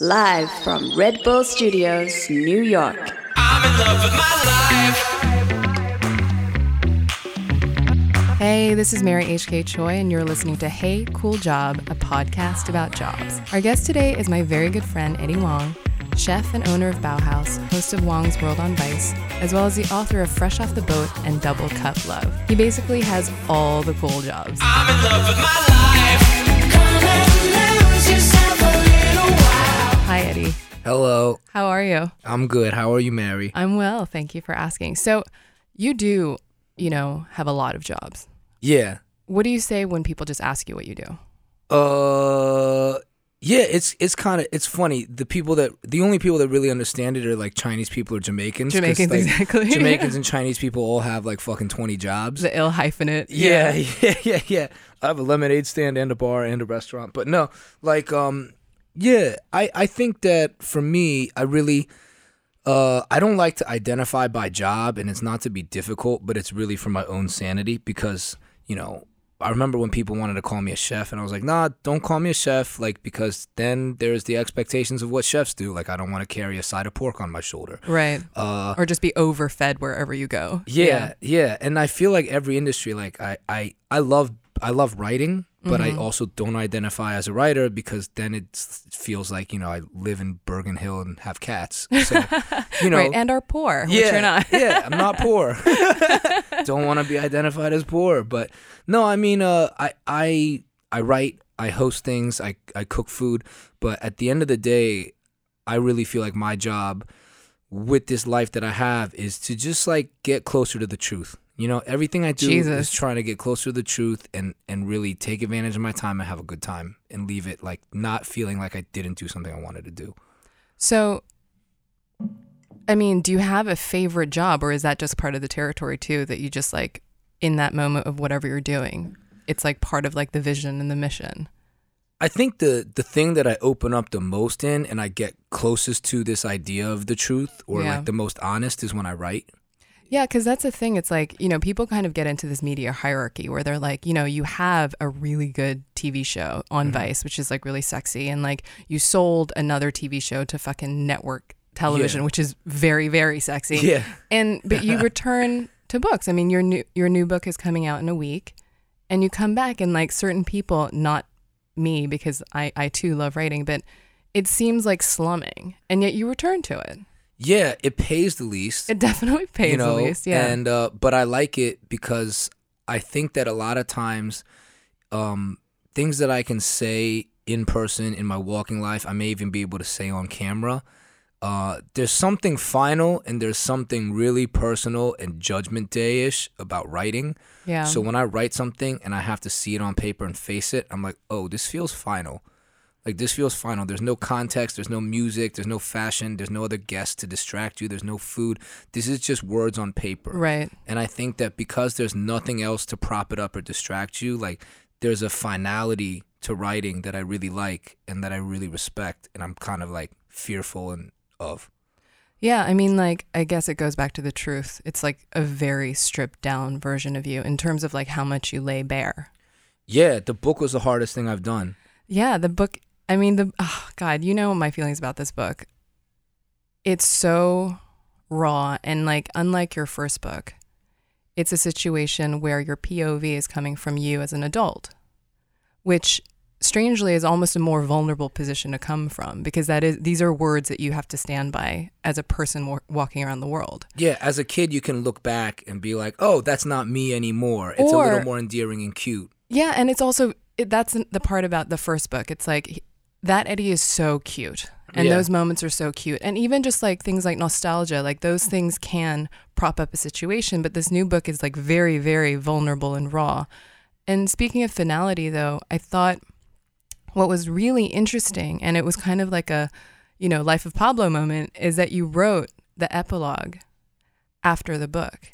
Live from Red Bull Studios, New York. I'm in love with my life. Hey, this is Mary H.K. Choi, and you're listening to Hey Cool Job, a podcast about jobs. Our guest today is my very good friend, Eddie Huang, chef and owner of Baohaus, host of Huang's World on Vice, as well as the author of Fresh Off the Boat and Double Cup Love. He basically has all the cool jobs. I'm in love with my life. Hello, How are you? I'm good. How are you, Mary? I'm well. Thank you for asking. So, you do, you know, have a lot of jobs. Yeah. What do you say when people just ask you what you do? Uh, yeah. It's it's kind of it's funny. The people that the only people that really understand it are like Chinese people or Jamaicans. Jamaicans, like, exactly. Jamaicans and Chinese people all have like fucking twenty jobs. The ill hyphenate. yeah, yeah, yeah, yeah. I have a lemonade stand and a bar and a restaurant. But no, like um, yeah. I I think that for me, I really. Uh, I don't like to identify by job, and it's not to be difficult, but it's really for my own sanity because you know I remember when people wanted to call me a chef, and I was like, nah, don't call me a chef, like because then there's the expectations of what chefs do. Like I don't want to carry a side of pork on my shoulder. Right. Uh, or just be overfed wherever you go. yeah, yeah, and I feel like every industry, like I, I, I love, I love writing, but Mm-hmm. I also don't identify as a writer because then it feels like you know I live in Boerum Hill and have cats. So you know, right. And are poor, which yeah, you're not. yeah, I'm not poor. Don't want to be identified as poor, but no, I mean, uh, I I I write, I host things, I I cook food, but at the end of the day, I really feel like my job with this life that I have is to just like get closer to the truth. You know, everything I do Jesus. is trying to get closer to the truth and and really take advantage of my time and have a good time and leave it like not feeling like I didn't do something I wanted to do. So, I mean, do you have a favorite job, or is that just part of the territory too? That you just like in that moment of whatever you're doing, it's like part of like the vision and the mission. I think the the thing that I open up the most in and I get closest to this idea of the truth or Yeah. like the most honest is when I write. Yeah, because that's the thing. It's like, you know, people kind of get into this media hierarchy where they're like, you know, you have a really good TV show on Mm-hmm. Vice, which is like really sexy. And like you sold another TV show to fucking network television, Yeah. which is very, very sexy. Yeah. And, but you return to books. I mean, your new, your new book is coming out in a week and you come back and like certain people, not me, because I, I too love writing, but it seems like slumming and yet you return to it. Yeah, it pays the least. It definitely pays you know, the least. Yeah. And uh but I like it because I think that a lot of times um things that I can say in person in my walking life, I may even be able to say on camera. Uh, there's something final and there's something really personal and judgment day-ish about writing. yeah. So when I write something and I have to see it on paper and face it, I'm like, oh, this feels final. Like this feels final. There's no context, there's no music, there's no fashion, there's no other guests to distract you, there's no food. This is just words on paper. right. And I think that because there's nothing else to prop it up or distract you, like there's a finality to writing that I really like and that I really respect and I'm kind of like fearful and of. Yeah, I mean, like, I guess it goes back to the truth. It's like a very stripped down version of you in terms of like how much you lay bare. Yeah, the book was the hardest thing I've done. Yeah, the book, I mean, the, oh, God, you know my feelings about this book. It's so raw and like, unlike your first book, it's a situation where your POV is coming from you as an adult, which strangely is almost a more vulnerable position to come from because that is these are words that you have to stand by as a person wa- walking around the world. Yeah, as a kid, you can look back and be like, "Oh, that's not me anymore." It's a little more endearing and cute. Yeah, and it's also it, that's the part about the first book. It's like that Eddie is so cute, and Yeah. those moments are so cute, and even just like things like nostalgia, like those things can prop up a situation. But this new book is like very, very vulnerable and raw. And speaking of finality, though, I thought what was really interesting, and it was kind of like a, you know, Life of Pablo moment, is that you wrote the epilogue after the book.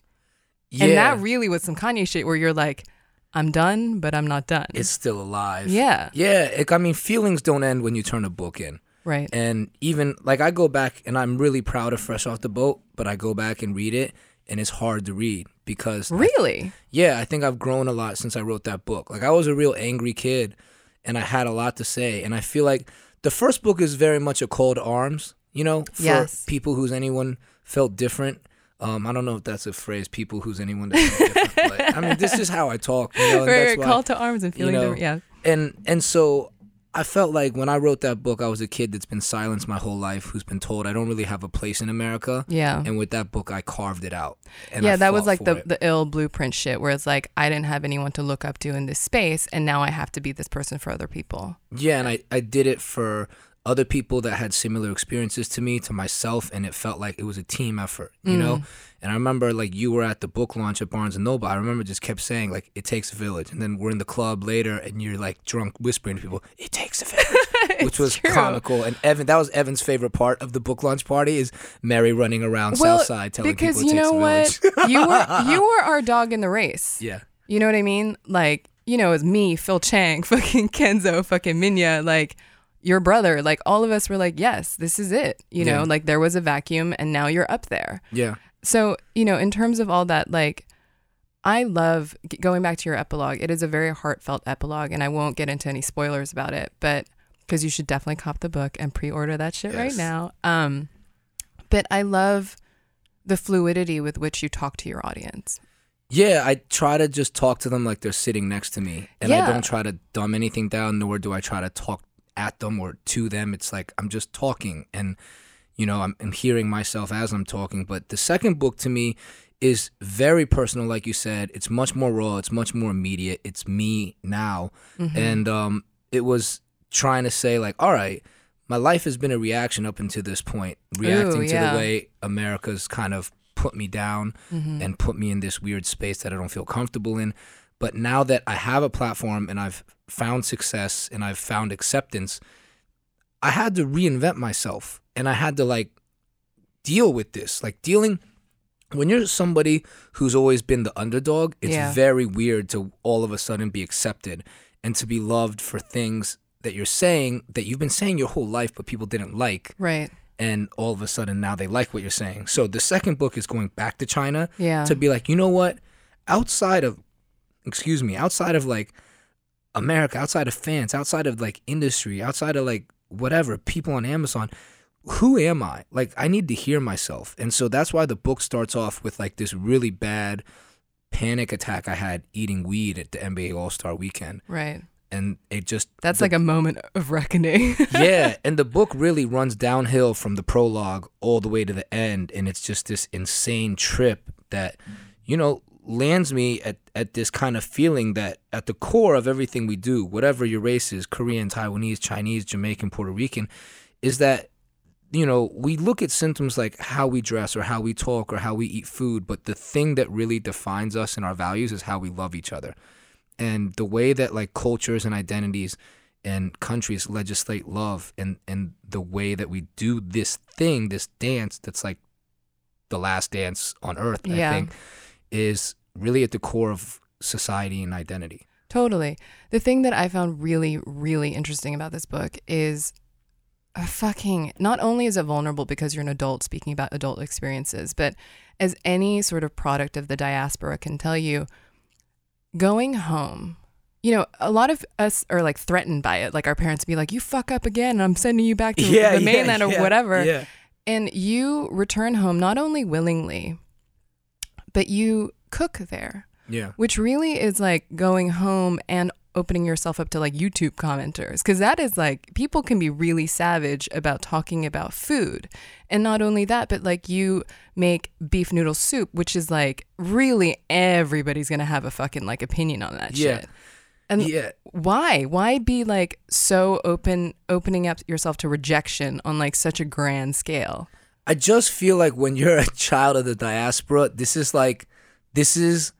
Yeah, And that really was some Kanye shit where you're like, I'm done, but I'm not done. it's still alive. Yeah. yeah. It, I mean, feelings don't end when you turn a book in. right. And even like I go back and I'm really proud of Fresh Off the Boat, but I go back and read it and it's hard to read because I- Really? yeah, I think I've grown a lot since I wrote that book. Like I was a real angry kid and I had a lot to say and I feel like the first book is very much a call to arms, you know, for Yes. people whose anyone felt different. Um, I don't know if that's a phrase, people who's anyone that felt different. But, I mean, this is how I talk, you know, that's why, call to arms and feeling know, different. Yeah. and and so I felt like when I wrote that book, I was a kid that's been silenced my whole life, who's been told I don't really have a place in America. Yeah. And with that book, I carved it out. And yeah, I that was like the, it. the ill blueprint shit where it's like I didn't have anyone to look up to in this space and now I have to be this person for other people. Yeah, and I, I did it for other people that had similar experiences to me, to myself, and it felt like it was a team effort, you know? Mm. And I remember like you were at the book launch at Barnes and Noble. I remember just kept saying like it takes a village. And then we're in the club later and you're like drunk whispering to people, It takes a village Which was true. comical. And Evan that was Evan's favorite part of the book launch party is Mary running around Southside telling because people it you takes know a what? you were you were our dog in the race. yeah. You know what I mean? Like, you know, it's me, Phil Chang, fucking Kenzo, fucking Minya, like your brother, like all of us were like, yes, this is it. You know, Yeah. like there was a vacuum and now you're up there. Yeah. So, you know, in terms of all that, like, I love going back to your epilogue. It is a very heartfelt epilogue, and I won't get into any spoilers about it, but because you should definitely cop the book and pre-order that shit right now. Um, but I love the fluidity with which you talk to your audience. Yeah, I try to just talk to them like they're sitting next to me. And I don't try to dumb anything down, nor do I try to talk at them or to them. It's like I'm just talking and, you know, I'm, I'm hearing myself as I'm talking. But the second book to me is very personal, like you said. It's much more raw, it's much more immediate. It's me now. And um, it was trying to say, like, all right, my life has been a reaction up until this point, reacting to yeah. the way America's kind of put me down and put me in this weird space that I don't feel comfortable in. But now that I have a platform and I've found success and I've found acceptance, I had to reinvent myself and I had to like deal with this. Like dealing when you're somebody who's always been the underdog, it's Yeah. very weird to all of a sudden be accepted and to be loved for things that you're saying that you've been saying your whole life but people didn't like Right. and all of a sudden now they like what you're saying. So the second book is going back to China Yeah. to be like, you know what? Outside of excuse me, outside of like America, outside of fans, outside of like industry, outside of like whatever, people on Amazon, who am I? Like I need to hear myself. And so that's why the book starts off with like this really bad panic attack I had eating weed at the NBA All-Star weekend. Right. And it just That's the like a moment of reckoning. yeah, and the book really runs downhill from the prologue all the way to the end, and it's just this insane trip that, you know, lands me at, at this kind of feeling that at the core of everything we do, whatever your race is Korean, Taiwanese, Chinese, Jamaican, Puerto Rican is that, you know, we look at symptoms like how we dress or how we talk or how we eat food, but the thing that really defines us and our values is how we love each other and the way that like cultures and identities and countries legislate love and and the way that we do this thing this dance that's like the last dance on earth Yeah. i think is really at the core of society and identity Totally. The thing that I found really, really interesting about this book is a fucking, not only is it vulnerable because you're an adult speaking about adult experiences, but as any sort of product of the diaspora can tell you, going home, you know, a lot of us are like threatened by it. Like our parents be like, you fuck up again, and I'm sending you back to yeah, the mainland or whatever. yeah And you return home not only willingly, but you cook there yeah which really is like going home and opening yourself up to like YouTube commenters because that is like people can be really savage about talking about food. And not only that, but like you make beef noodle soup, which is like really everybody's going to have a fucking like opinion on that Yeah. shit. And yeah why? Why be like so open opening up yourself to rejection on like such a grand scale? I just feel like when you're a child of the diaspora, this is like, this is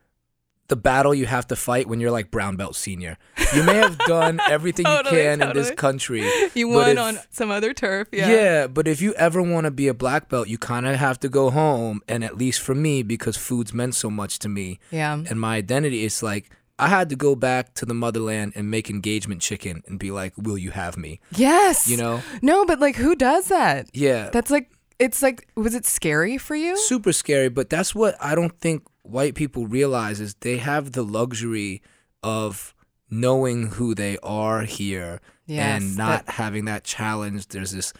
the battle you have to fight when you're like brown belt senior. You may have done everything Totally, you can in this country. You won if- on some other turf, Yeah. yeah. but if you ever want to be a black belt, you kind of have to go home. And at least for me, because food's meant so much to me Yeah. and my identity, it's like I had to go back to the motherland and make engagement chicken and be like, "Will you have me?" Yes. You know? No, but like who does that? Yeah, That's like it's like was it scary for you? super scary. But that's what I don't think white people realize is they have the luxury of knowing who they are here Yes, and not that- having that challenge. There's this,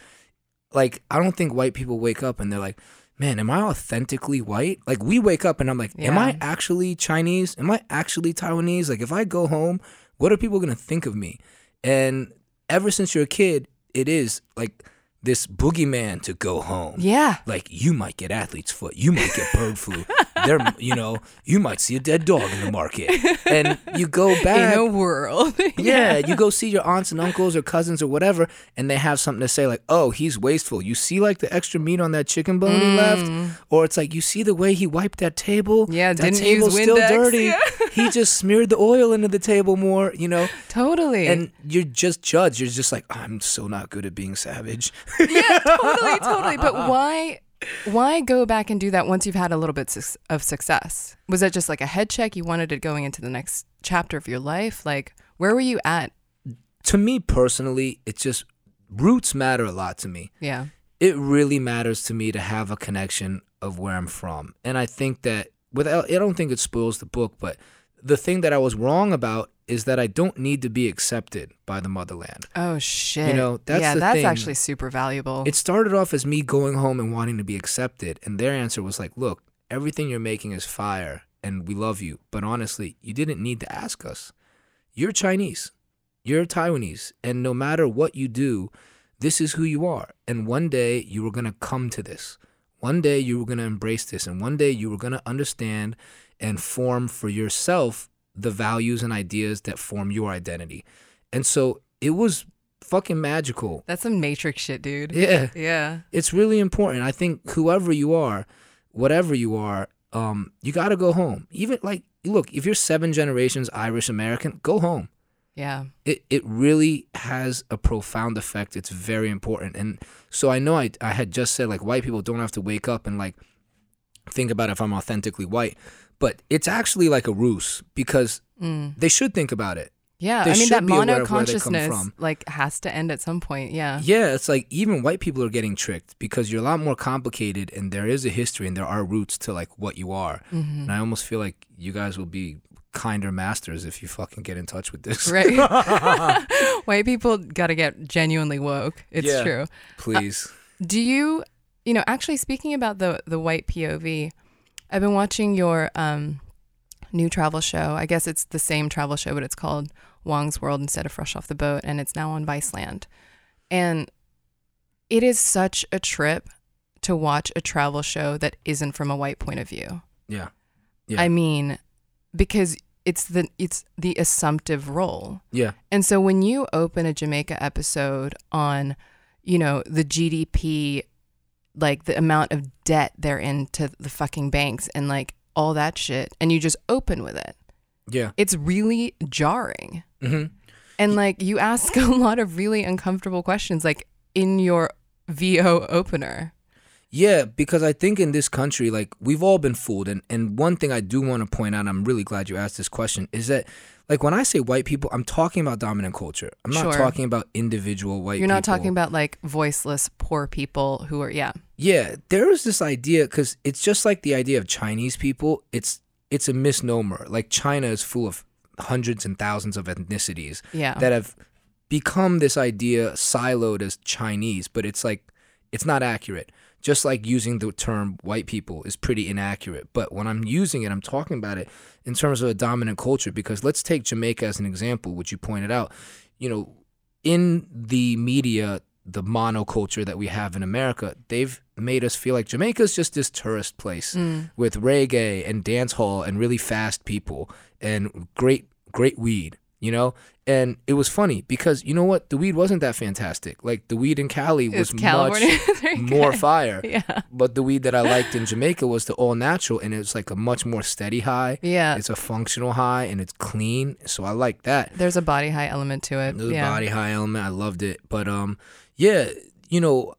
like, I don't think white people wake up and they're like, man, am I authentically white? Like, we wake up and I'm like, am I actually Chinese? Am I actually Taiwanese? Like, if I go home, what are people going to think of me? And ever since you're a kid, it is like this boogeyman to go home. Yeah. Like you might get athlete's foot, you might get bird flu. There, you know, you might see a dead dog in the market, and you go back. In a world. yeah, you go see your aunts and uncles or cousins or whatever, and they have something to say like, "Oh, he's wasteful." You see like the extra meat on that chicken bone he left, or it's like you see the way he wiped that table. Mm. Yeah, that didn't table's use still dirty. yeah. he just smeared the oil into the table more. You know, Totally. and you're just judged. You're just like, I'm so not good at being savage. yeah, totally, totally. But why why go back and do that once you've had a little bit of success? Was that just like a head check you wanted it going into the next chapter of your life? Like where were you at? to me personally, it's just roots matter a lot to me. Yeah. It really matters to me to have a connection of where I'm from. And I think that without I don't think it spoils the book, but the thing that I was wrong about is that I don't need to be accepted by the motherland. Oh shit. You know, that's yeah, that's thing. actually super valuable. It started off as me going home and wanting to be accepted, and their answer was like, "Look, everything you're making is fire, and we love you, but honestly, you didn't need to ask us. You're Chinese, you're Taiwanese, and no matter what you do, this is who you are. And one day you were gonna come to this. One day you were gonna embrace this, and one day you were gonna understand and form for yourself the values and ideas that form your identity. And so it was fucking magical. that's some matrix shit, dude. Yeah Yeah. it's really important. I think whoever you are, whatever you are, um, you got to go home. Even like, look, if you're seven generations Irish American, go home. Yeah. It it really has a profound effect. It's very important. And so I know I I had just said like white people don't have to wake up and like think about if I'm authentically white, but it's actually like a ruse because Mm. they should think about it. Yeah. They I mean that mono of where they come consciousness like has to end at some point. Yeah. Yeah, it's like even white people are getting tricked because you're a lot more complicated and there is a history and there are roots to like what you are. Mm-hmm. And I almost feel like you guys will be kinder masters if you fucking get in touch with this. Right. White people got to get genuinely woke. It's Yeah. true. Please. Do you, you know, actually speaking about the the white POV, I've been watching your um new travel show. I guess it's the same travel show, but it's called Huang's World instead of Fresh Off the Boat, and it's now on Viceland. And it is such a trip to watch a travel show that isn't from a white point of view. yeah. Yeah. I mean, because it's the it's the assumptive role. Yeah. And so when you open a Jamaica episode on, you know, the GDP, like the amount of debt they're into the fucking banks and like all that shit, and you just open with it, Yeah. it's really jarring. hmm And like you ask a lot of really uncomfortable questions, like in your VO opener. Yeah, because I think in this country, like we've all been fooled, and and one thing I do want to point out, I'm really glad you asked this question, is that like when I say white people, I'm talking about dominant culture. I'm not Sure. talking about individual white. You're not people. talking about like voiceless poor people who are, yeah. Yeah, there is this idea because it's just like the idea of Chinese people. It's it's a misnomer. Like China is full of hundreds and thousands of ethnicities Yeah. that have become this idea siloed as Chinese, but it's like it's not accurate. Just like using the term white people is pretty inaccurate. But when I'm using it, I'm talking about it in terms of a dominant culture because let's take Jamaica as an example, which you pointed out. You know, in the media, the monoculture that we have in America, they've made us feel like Jamaica's just this tourist place mm. with reggae and dance hall and really fast people and great great weed, you know? And it was funny because you know what? The weed wasn't that fantastic. Like the weed in Cali was much more fire. Yeah. But the weed that I liked in Jamaica was the all natural and it's like a much more steady high. Yeah. It's a functional high and it's clean. So I like that. There's a body high element to it. The yeah. body high element. I loved it. But um, yeah, you know,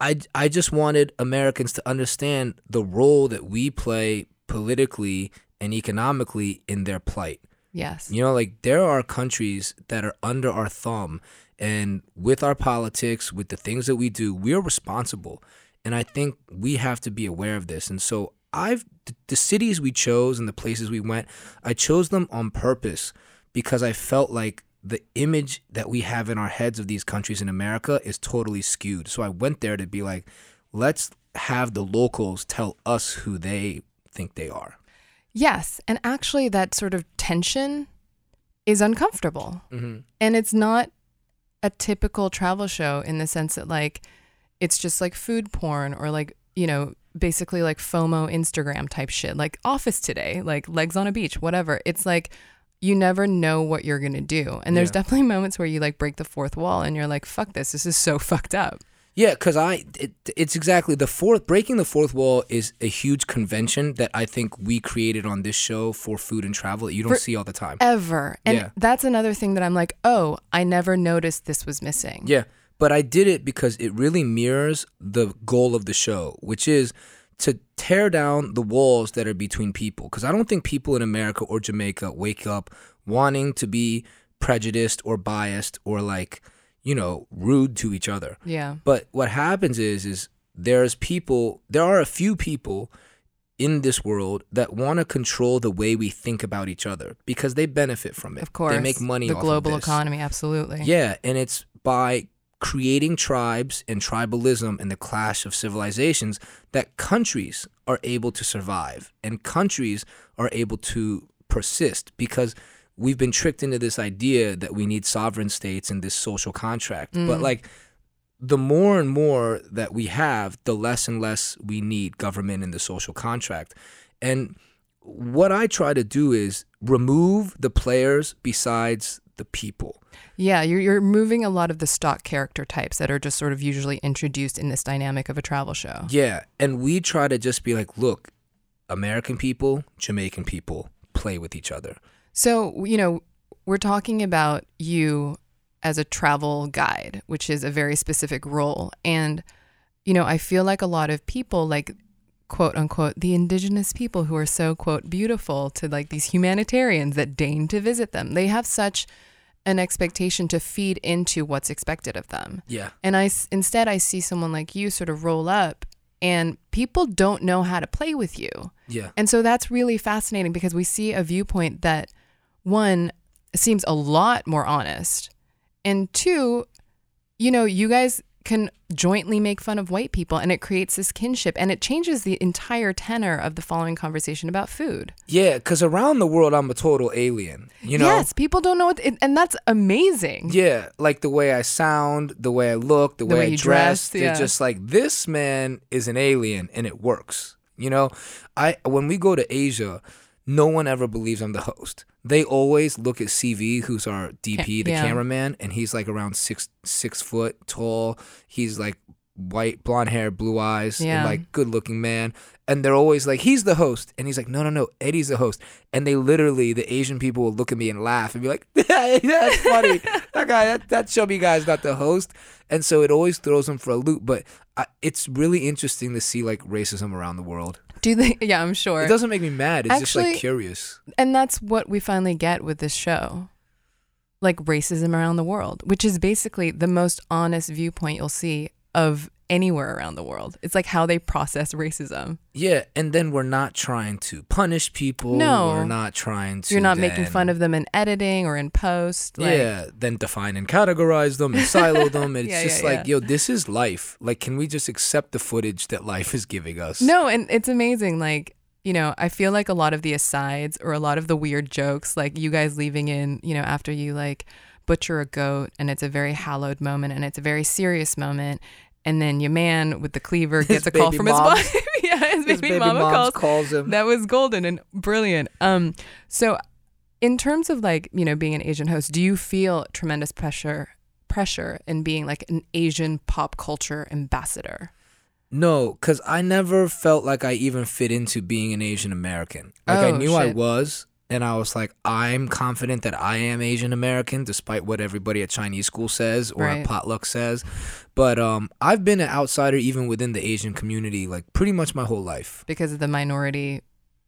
I I just wanted Americans to understand the role that we play politically and economically in their plight. Yes. You know, like there are countries that are under our thumb, and with our politics, with the things that we do, we're responsible. And I think we have to be aware of this. And so I've the cities we chose and the places we went, I chose them on purpose because I felt like the image that we have in our heads of these countries in America is totally skewed. So I went there to be like, let's have the locals tell us who they think they are. Yes. And actually, that sort of tension is uncomfortable. Mm-hmm. And it's not a typical travel show in the sense that, like, it's just like food porn or like, you know, basically like FOMO Instagram type shit, like Office Today, like legs on a beach, whatever. It's like, you never know what you're going to do. And there's Yeah. definitely moments where you like break the fourth wall and you're like, fuck this. This is so fucked up. Yeah, because I it, it's exactly the fourth breaking the fourth wall is a huge convention that I think we created on this show for food and travel that you don't For- see all the time. Ever. And Yeah. that's another thing that I'm like, oh, I never noticed this was missing. Yeah, but I did it because it really mirrors the goal of the show, which is to tear down the walls that are between people. Because I don't think people in America or Jamaica wake up wanting to be prejudiced or biased or like, you know, rude to each other. Yeah. But what happens is is there's people there are a few people in this world that want to control the way we think about each other because they benefit from it. Of course. They make money The global economy, absolutely. Yeah, and it's by creating tribes and tribalism and the clash of civilizations that countries are able to survive and countries are able to persist because we've been tricked into this idea that we need sovereign states and this social contract. But mm. like the more and more that we have, the less and less we need government and the social contract. And what I try to do is remove the players besides the people. Yeah, you're, you're moving a lot of the stock character types that are just sort of usually introduced in this dynamic of a travel show. Yeah, and we try to just be like, look, American people, Jamaican people play with each other. So, you know, we're talking about you as a travel guide, which is a very specific role. And, you know, I feel like a lot of people, like, quote unquote, the indigenous people who are so, quote, beautiful to like these humanitarians that deign to visit them, they have such an expectation to feed into what's expected of them. Yeah. And I instead I see someone like you sort of roll up and people don't know how to play with you. Yeah. And so that's really fascinating because we see a viewpoint that one seems a lot more honest and two, you know, you guys can jointly make fun of white people and it creates this kinship and it changes the entire tenor of the following conversation about food. Yeah, because around the world, I'm a total alien. You know? yes, people don't know what it, and that's amazing. Yeah, like the way I sound, the way I look, the, The way, way I dress. dress, They're yeah. just like this man is an alien, and it works. You know, I when we go to Asia, no one ever believes I'm the host. They always look at CV, who's our DP, the yeah. cameraman, and he's like around six six foot tall. He's like white, blonde hair, blue eyes, Yeah. and like good looking man. And they're always like, he's the host. And he's like, no, no, no, Eddie's the host. And they literally, the Asian people will look at me and laugh and be like, that's funny. that guy, that, that chubby guy's not the host. And so it always throws them for a loop. But I, it's really interesting to see like racism around the world. Do they yeah, I'm sure. It doesn't make me mad. It's just like curious. and that's what we finally get with this show like racism around the world which is basically the most honest viewpoint you'll see of anywhere around the world it's like how they process racism Yeah. And then we're not trying to punish people. No. We're not trying to. you're not making fun of them in editing or in post like, yeah, then define and categorize them and silo them. It's Yeah, just yeah, like, yeah. yo, this is life. Like, can we just accept the footage that life is giving us? no and it's amazing like you know i feel like a lot of the asides or a lot of the weird jokes like you guys leaving in you know after you like butcher a goat and it's a very hallowed moment and it's a very serious moment and then your man with the cleaver His gets a call from his wife yeah his baby, His baby mama calls. calls him. that was golden and brilliant. Um so in terms of like you know being an asian host do you feel tremendous pressure pressure in being like an asian pop culture ambassador? No, because I never felt like I even fit into being an Asian American. Like I Oh, knew I was, and I was like, I'm confident that I am Asian American, despite what everybody at Chinese school says or Right. at potluck says. But um, I've been an outsider even within the Asian community, like pretty much my whole life. because of the minority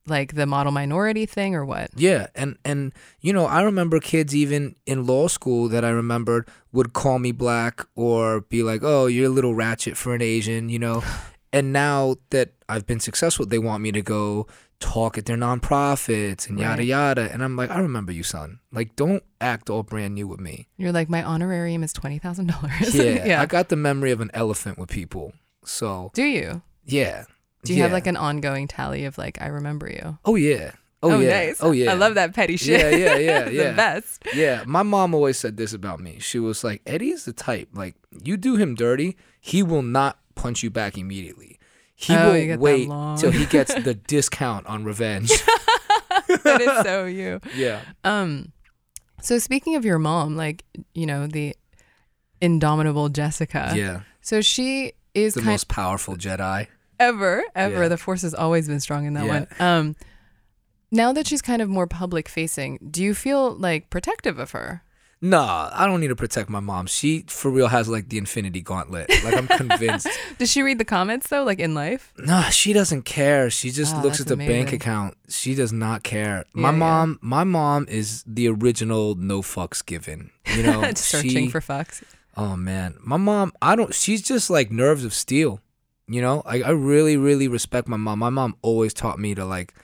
like the model minority thing or what Yeah, and and you know, I remember kids even in law school that I remembered would call me black or be like, "Oh, you're a little ratchet for an Asian," you know. And now that I've been successful, they want me to go talk at their nonprofits and yada Right. yada. And I'm like, I remember you, son. Like, don't act all brand new with me. You're like, my honorarium is twenty thousand dollars. Yeah, yeah. I got the memory of an elephant with people. So Do you? yeah. Do you have like an ongoing tally of like, I remember you? Oh yeah. Oh, oh yeah. nice. Oh yeah. I love that petty shit. Yeah, yeah, yeah, yeah. the best. Yeah, my mom always said this about me. She was like, Eddie's the type, like, you do him dirty, he will not punch you back immediately. He Oh, will wait till he gets the discount on revenge. that is so you. yeah. Um, so speaking of your mom, like you know the indomitable Jessica. yeah. So she is The most powerful Jedi. ever ever. Yeah. The Force has always been strong in that Yeah. one. Um, now that she's kind of more public facing, do you feel like protective of her? Nah, I don't need to protect my mom. She for real has like the infinity gauntlet. Like I'm convinced. Does she read the comments though, like in life? nah, she doesn't care. She just Oh, looks at the bank account. She does not care. Yeah, my yeah. mom, my mom is the original no fucks given. You know, Searching she, for fucks. Oh man, my mom. I don't. She's just like nerves of steel. You know, I I really really respect my mom. My mom always taught me to like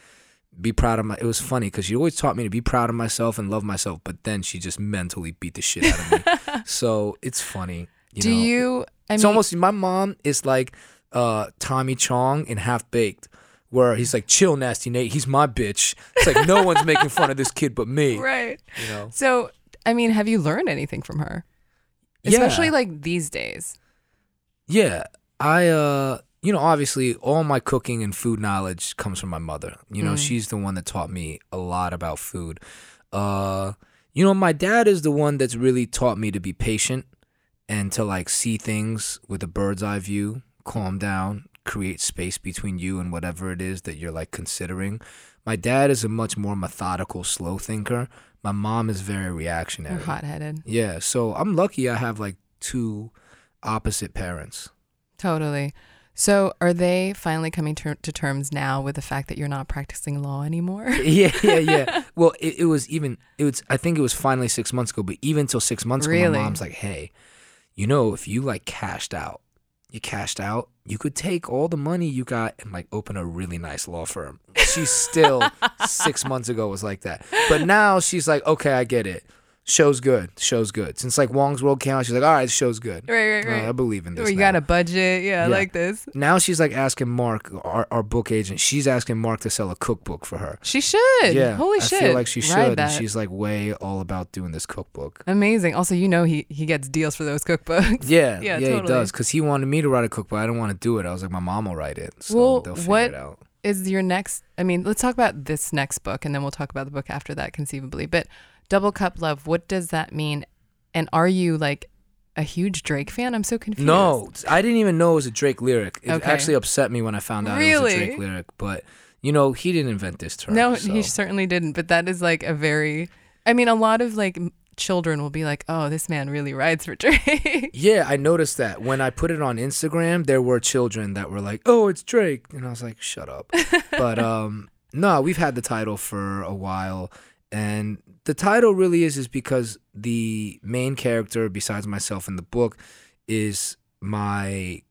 be proud of my. It was funny because she always taught me to be proud of myself and love myself. But then she just mentally beat the shit out of me. so it's funny. You do know? you? I it's mean, almost my mom is like uh Tommy Chong in Half Baked. Where he's like, chill, nasty Nate. He's my bitch. It's like no one's making fun of this kid but me. right. You know? So, I mean, have you learned anything from her? Yeah. Especially like these days. Yeah, I uh you know, obviously all my cooking and food knowledge comes from my mother. You know, she's the one that taught me a lot about food. Uh you know, my dad is the one that's really taught me to be patient and to like see things with a bird's eye view, calm down, create space between you and whatever it is that you're like considering. My dad is a much more methodical, slow thinker. My mom is very reactionary. You're hot headed. Yeah, so I'm lucky I have like two opposite parents. Totally. So, are they finally coming ter- to terms now with the fact that you're not practicing law anymore? yeah, yeah, yeah. Well, it, it was even it was I think it was finally six months ago, but even till six months ago, Really? my mom's like, "Hey, you know, if you like cashed out, you cashed out, you could take all the money you got and like open a really nice law firm." She's still six months ago was like that, but now she's like, "Okay, I get it. Show's good. Show's good." Since like Huang's World came out, she's like, "All right, show's good. right, right, Uh, right. I believe in this." we now." got a budget. Yeah, I like this. Now she's like asking Mark, our, our book agent. She's asking Mark to sell a cookbook for her. She should. Yeah, Holy I shit. feel like she should, and she's like way all about doing this cookbook. Amazing. Also, you know he he gets deals for those cookbooks. Yeah, Yeah, yeah, he totally. does. Because he wanted me to write a cookbook. I didn't want to do it. I was like, my mom will write it, so Well, they'll figure what- it out. Is your next? I mean, let's talk about this next book, and then we'll talk about the book after that, conceivably. But Double Cup Love. What does that mean? And are you like a huge Drake fan? I'm so confused. No, I didn't even know it was a Drake lyric. It Okay. actually upset me when I found out it was a Drake lyric. But you know, he didn't invent this term. No, so. he certainly didn't. But that is like a very. I mean, a lot of like children will be like, "Oh, this man really rides for Drake." Yeah, I noticed that when I put it on Instagram, there were children that were like, "Oh, it's Drake," and I was like, "Shut up." but um, no, we've had the title for a while, and the title really is is because the main character, besides myself in the book, is my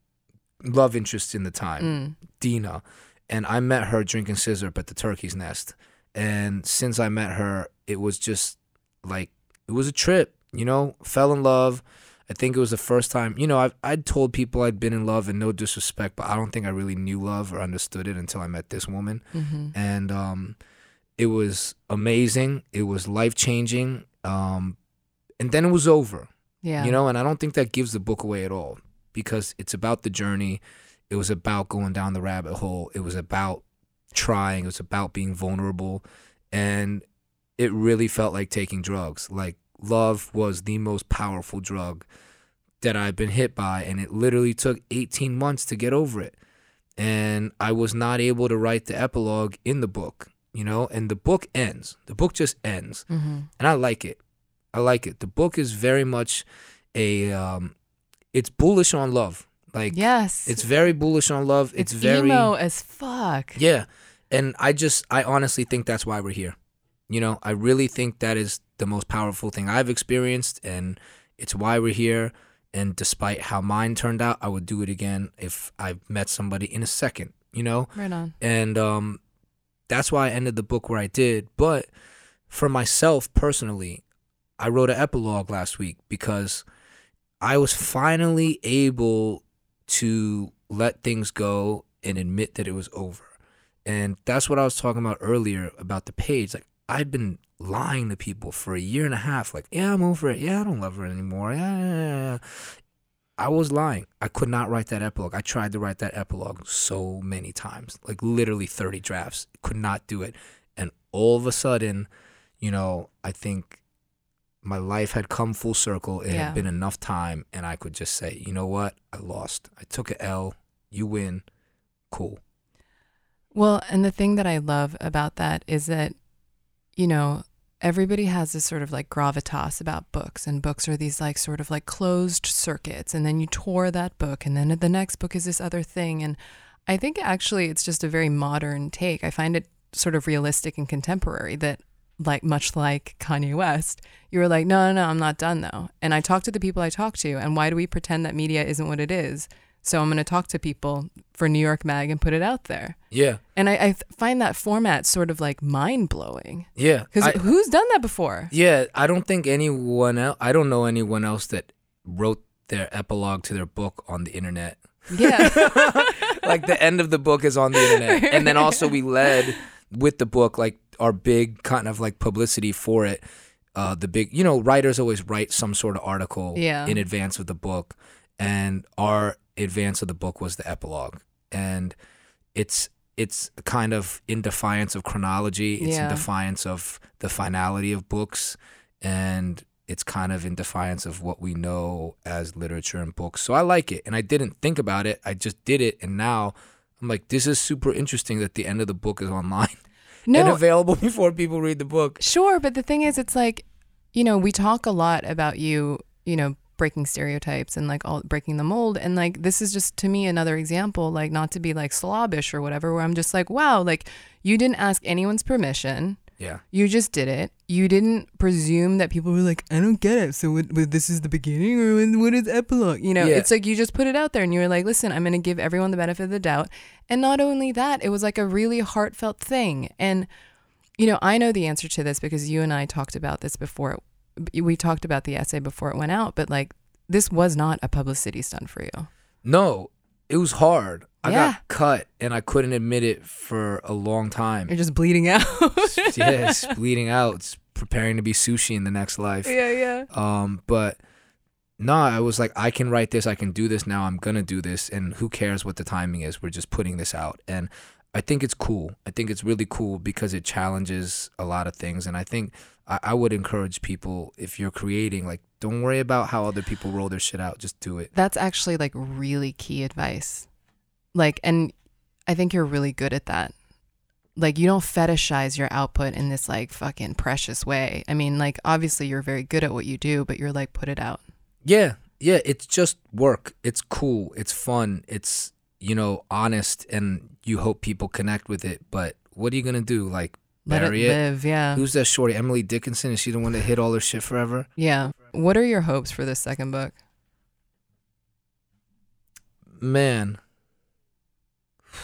love interest in the time, Mm. Dina, and I met her drinking scissor at the Turkey's Nest, and since I met her, it was just like it was a trip, you know. Fell in love. I think it was the first time, you know, I've, I'd told people I'd been in love and no disrespect, but I don't think I really knew love or understood it until I met this woman. hmm And um, it was amazing. It was life changing. Um, and then it was over, Yeah. you know, and I don't think that gives the book away at all because it's about the journey. It was about going down the rabbit hole. It was about trying. It was about being vulnerable. And it really felt like taking drugs. Like love was the most powerful drug that I've been hit by. And it literally took 18 months to get over it. And I was not able to write the epilogue in the book, you know, and the book ends. The book just ends. hmm And I like it. I like it. The book is very much a, um, it's bullish on love. Like, Yes. it's very bullish on love. It's, it's very, emo as fuck. yeah. And I just, I honestly think that's why we're here. You know, I really think that is the most powerful thing I've experienced, and it's why we're here. And despite how mine turned out, I would do it again if I met somebody in a second, you know? Right on. And um, that's why I ended the book where I did. But for myself personally, I wrote an epilogue last week because I was finally able to let things go and admit that it was over. And that's what I was talking about earlier about the page. Like I'd been lying to people for a year and a half. Like, yeah, I'm over it. Yeah, I don't love her anymore. Yeah, yeah. I was lying. I could not write that epilogue. I tried to write that epilogue so many times, like literally 30 drafts. Could not do it. And all of a sudden, you know, I think my life had come full circle. It Yeah. had been enough time, and I could just say, you know what? I lost. I took an L. You win. Cool. Well, and the thing that I love about that is that, you know, everybody has this sort of like gravitas about books, and books are these like sort of like closed circuits. And then you tour that book, and then the next book is this other thing. And I think actually it's just a very modern take. I find it sort of realistic and contemporary that, like, much like Kanye West, you were like, no, no, no, I'm not done though. And I talk to the people I talk to, and why do we pretend that media isn't what it is? So I'm going to talk to people for New York Mag and put it out there. Yeah. And I, I find that format sort of like mind blowing. Yeah. Because who's done that before? Yeah, I don't think anyone else. I don't know anyone else that wrote their epilogue to their book on the internet. Yeah. like the end of the book is on the internet, and then also we led with the book like our big kind of like publicity for it. Uh, the big, you know, writers always write some sort of article Yeah. in advance of the book, and our advance of the book was the epilogue, and it's it's kind of in defiance of chronology. It's Yeah. in defiance of the finality of books, and it's kind of in defiance of what we know as literature and books. So I like it, and I didn't think about it. I just did it, and now I'm like, this is super interesting that the end of the book is online and available before people read the book. sure. But the thing is, it's like, you know, we talk a lot about you, you know, breaking stereotypes and like all breaking the mold. And like, this is just to me another example, like, not to be like slobbish or whatever, where I'm just like, wow, like, you didn't ask anyone's permission. Yeah, You just did it. You didn't presume that people were like, I don't get it. So what, what, this is the beginning or when- what is epilogue? You know, Yeah. it's like you just put it out there and you were like, listen, I'm going to give everyone the benefit of the doubt. And not only that, it was like a really heartfelt thing. And, you know, I know the answer to this because you and I talked about this before. We talked about the essay before it went out, but like, this was not a publicity stunt for you. no, it was hard. I Yeah. got cut, and I couldn't admit it for a long time. You're just bleeding out. yeah, it's bleeding out. It's preparing to be sushi in the next life. yeah, yeah. Um, but no, I was like, I can write this. I can do this now. I'm gonna do this, and who cares what the timing is? We're just putting this out, and I think it's cool. I think it's really cool because it challenges a lot of things, and I think I, I would encourage people if you're creating, like, don't worry about how other people roll their shit out. Just do it. That's actually like really key advice. Like, and I think you're really good at that. Like, you don't fetishize your output in this like fucking precious way. I mean, like, obviously you're very good at what you do, but you're like, put it out. Yeah, yeah. It's just work. It's cool. It's fun. It's you know honest, and you hope people connect with it. But what are you gonna do? Like Let bury it it? live. Yeah. Who's that shorty? Emily Dickinson? Is she the one that hid all her shit forever? Yeah. What are your hopes for this second book? Man.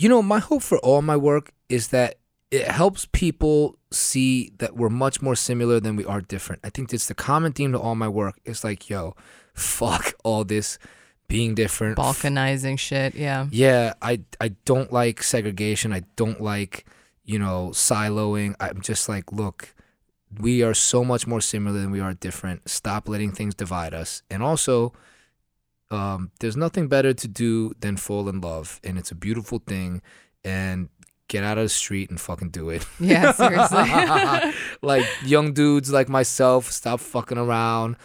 You know, my hope for all my work is that it helps people see that we're much more similar than we are different. I think that's the common theme to all my work. It's like, yo, fuck all this being different. Balkanizing shit. Yeah. Yeah, I I don't like segregation. I don't like, you know, siloing. I'm just like, look, we are so much more similar than we are different. Stop letting things divide us. And also, um, there's nothing better to do than fall in love, and it's a beautiful thing. And get out of the street and fucking do it. Yeah. Seriously. like young dudes like myself, stop fucking around.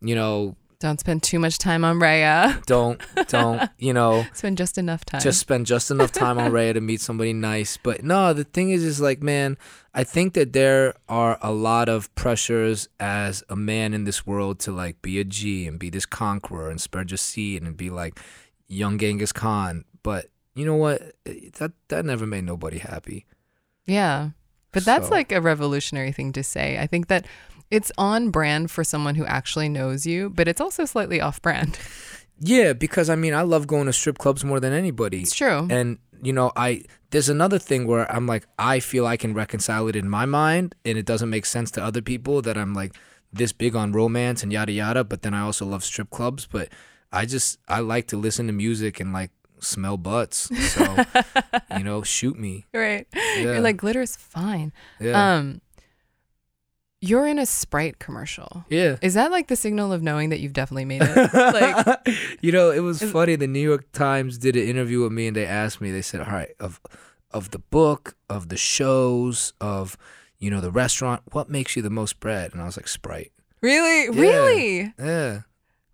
You know, don't spend too much time on Raya. don't don't you know. Spend just enough time. just spend just enough time on Raya to meet somebody nice. But no, the thing is, is like, man, I think that there are a lot of pressures as a man in this world to like be a G and be this conqueror and spread your seed and be like young Genghis Khan. But you know what? That that never made nobody happy. Yeah. But that's So- like a revolutionary thing to say. I think that it's on brand for someone who actually knows you, but it's also slightly off brand. Yeah, because I mean, I love going to strip clubs more than anybody. It's true. and you know i there's another thing where I'm like, I feel I can reconcile it in my mind, and it doesn't make sense to other people that I'm like this big on romance and yada yada. But then I also love strip clubs. But I just I like to listen to music and like smell butts. So you know, shoot me. Right. Yeah. You're like glitter's fine. Yeah. Um you're in a Sprite commercial. yeah. Is that like the signal of knowing that you've definitely made it? like you know, it was funny. The New York Times did an interview with me, and they asked me. They said, "All right, of of the book, of the shows, of you know the restaurant, what makes you the most bread?" And I was like, "Sprite." really? Really? Yeah.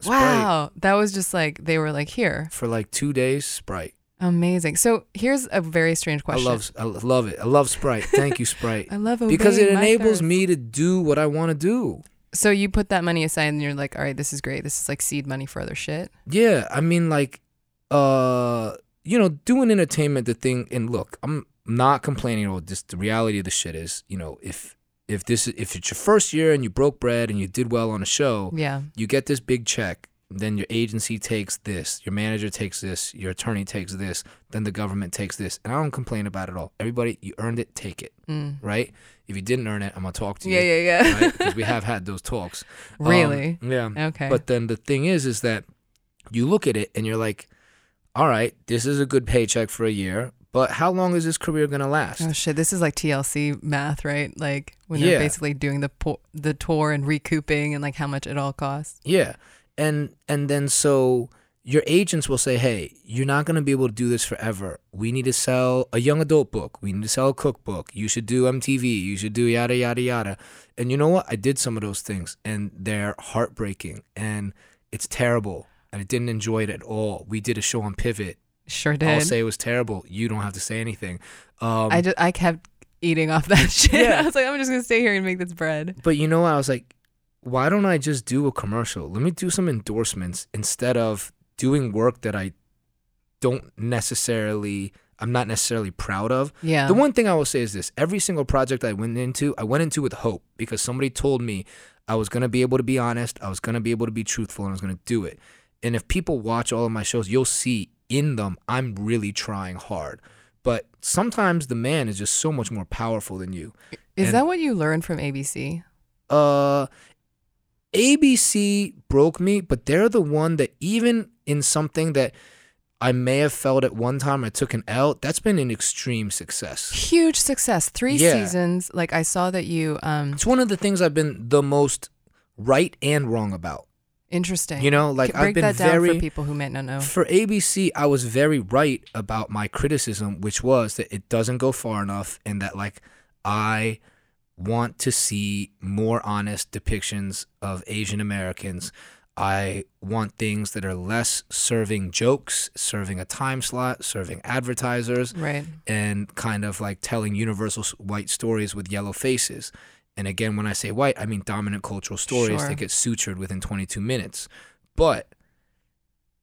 Sprite. Wow. That was just like they were like, here. For like two days, Sprite. Amazing. So here's a very strange question. I love I love it. I love Sprite. Thank you, Sprite. I love because it enables me to do what I want to do. So you put that money aside and you're like, all right, this is great. This is like seed money for other shit. Yeah, I mean, like, uh, you know, doing entertainment, the thing, and look, I'm not complaining all. Just the reality of the shit is, you know, if if this if it's your first year and you broke bread and you did well on a show, Yeah. you get this big check. Then your agency takes this, your manager takes this, your attorney takes this, then the government takes this, and I don't complain about it all. Everybody, you earned it, take it, Mm. right? If you didn't earn it, I'm gonna talk to you. Yeah, yeah, yeah. Right? Because we have had those talks. Um, Really? yeah. Okay. But then the thing is, is that you look at it and you're like, all right, this is a good paycheck for a year, but how long is this career gonna last? Oh shit! This is like TLC math, right? Like when Yeah. they're basically doing the po- the tour and recouping and like how much it all costs. Yeah, and and then so your agents will say, hey, you're not gonna be able to do this forever. We need to sell a young adult book. We need to sell a cookbook. You should do MTV. You should do yada yada yada. And you know what? I did some of those things, and they're heartbreaking, and it's terrible. And I didn't enjoy it at all. We did a show on Pivot. Sure did. I'll say it was terrible. You don't have to say anything. Um, I just I kept eating off that shit. Yeah. I was like, I'm just gonna stay here and make this bread. but you know what? I was like, why don't I just do a commercial? Let me do some endorsements instead of doing work that I don't necessarily, I'm not necessarily proud of. Yeah. The one thing I will say is this every single project I went into, I went into with hope because somebody told me I was going to be able to be honest, I was going to be able to be truthful, and I was going to do it. And if people watch all of my shows, you'll see in them I'm really trying hard. But sometimes the man is just so much more powerful than you. Is and- that what you learned from ABC? Uh, ABC broke me, but they're the one that even in something that I may have felt at one time I took an L, that's been an extreme success. Huge success. Three Yeah. seasons. Like I saw that you um It's one of the things I've been the most right and wrong about. interesting. You know, like Break I've been that down very for people who might not know. For ABC, I was very right about my criticism, which was that it doesn't go far enough and that like I want to see more honest depictions of Asian Americans. I want things that are less serving jokes, serving a time slot, serving advertisers, Right. and kind of like telling universal white stories with yellow faces. And again, when I say white, I mean dominant cultural stories Sure. that get sutured within 22 minutes. But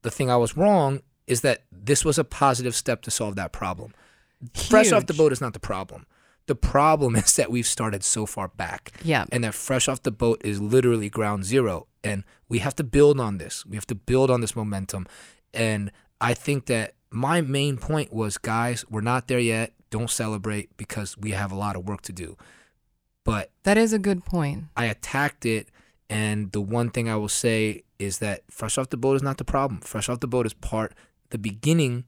the thing I was wrong is that this was a positive step to solve that problem. Fresh off the boat is not the problem. The problem is that we've started so far back. Yeah. And that fresh off the boat is literally ground zero. And we have to build on this. We have to build on this momentum. And I think that my main point was guys, we're not there yet. Don't celebrate because we have a lot of work to do. But That is a good point. I attacked it. And the one thing I will say is that fresh off the boat is not the problem. Fresh off the boat is part, the beginning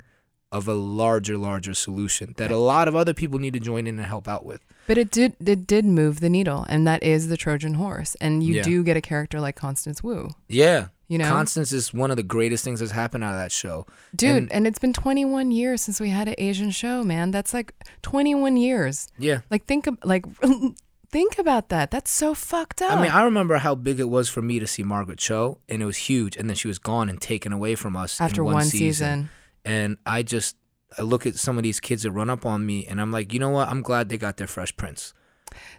of a larger, larger solution that a lot of other people need to join in and help out with. But it did it did move the needle, and that is the Trojan horse. And you Yeah. do get a character like Constance Wu. Yeah. You know? Constance is one of the greatest things that's happened out of that show. Dude, And- and, it's been 21 years since we had an Asian show, man. That's like 21 years. Yeah. Like think of like think about that. That's so fucked up. I mean, I remember how big it was for me to see Margaret Cho, and it was huge. And then she was gone and taken away from us after in one, one, season. And I just, I look at some of these kids that run up on me, and I'm like, you know what? I'm glad they got their Fresh prints.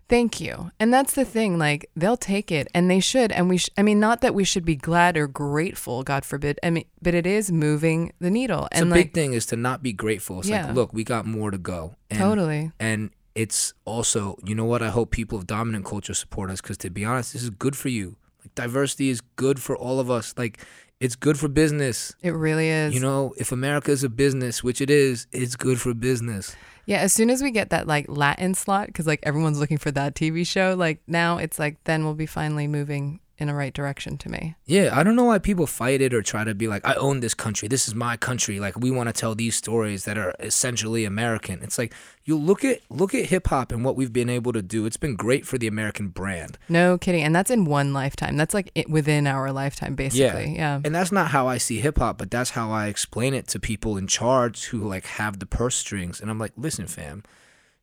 Thank you. And that's the thing. Like they'll take it, and they should. And we, sh- I mean, not that we should be glad or grateful, God forbid. I mean, but it is moving the needle. It's and the like big thing is to not be grateful. It's Yeah. like, look, we got more to go. And, totally. And it's also, you know what? I hope people of dominant culture support us because, to be honest, this is good for you. Like diversity is good for all of us. Like It's good for business. It really is. You know, if America is a business, which it is, it's good for business. Yeah, as soon as we get that like Latin slot, because like everyone's looking for that TV show, like now it's like then we'll be finally moving in a right direction to me. Yeah, I don't know why people fight it or try to be like, I own this country. This is my country. Like we want to tell these stories that are essentially American. It's like you look at look at hip hop and what we've been able to do. It's been great for the American brand. No kidding, and that's in one lifetime. That's like it, within our lifetime, basically. Yeah. And that's not how I see hip hop, but that's how I explain it to people in charge who like have the purse strings. And I'm like, listen, fam,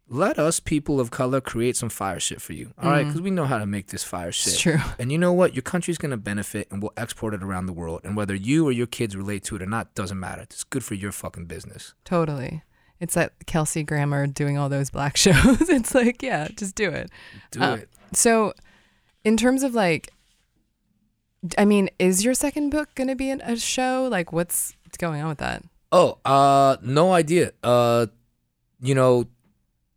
let us people of color create some fire shit for you. All right, because we know how to make this fire shit. It's true. And you know what? Your country's gonna benefit, and we'll export it around the world. And whether you or your kids relate to it or not doesn't matter. It's good for your fucking business. Totally. It's that Kelsey Grammer doing all those black shows. it's like, yeah, just do it. Do Uh, it. So, in terms of like, I mean, is your second book going to be an, a show? Like, what's what's going on with that? Oh, uh, no idea. Uh, you know,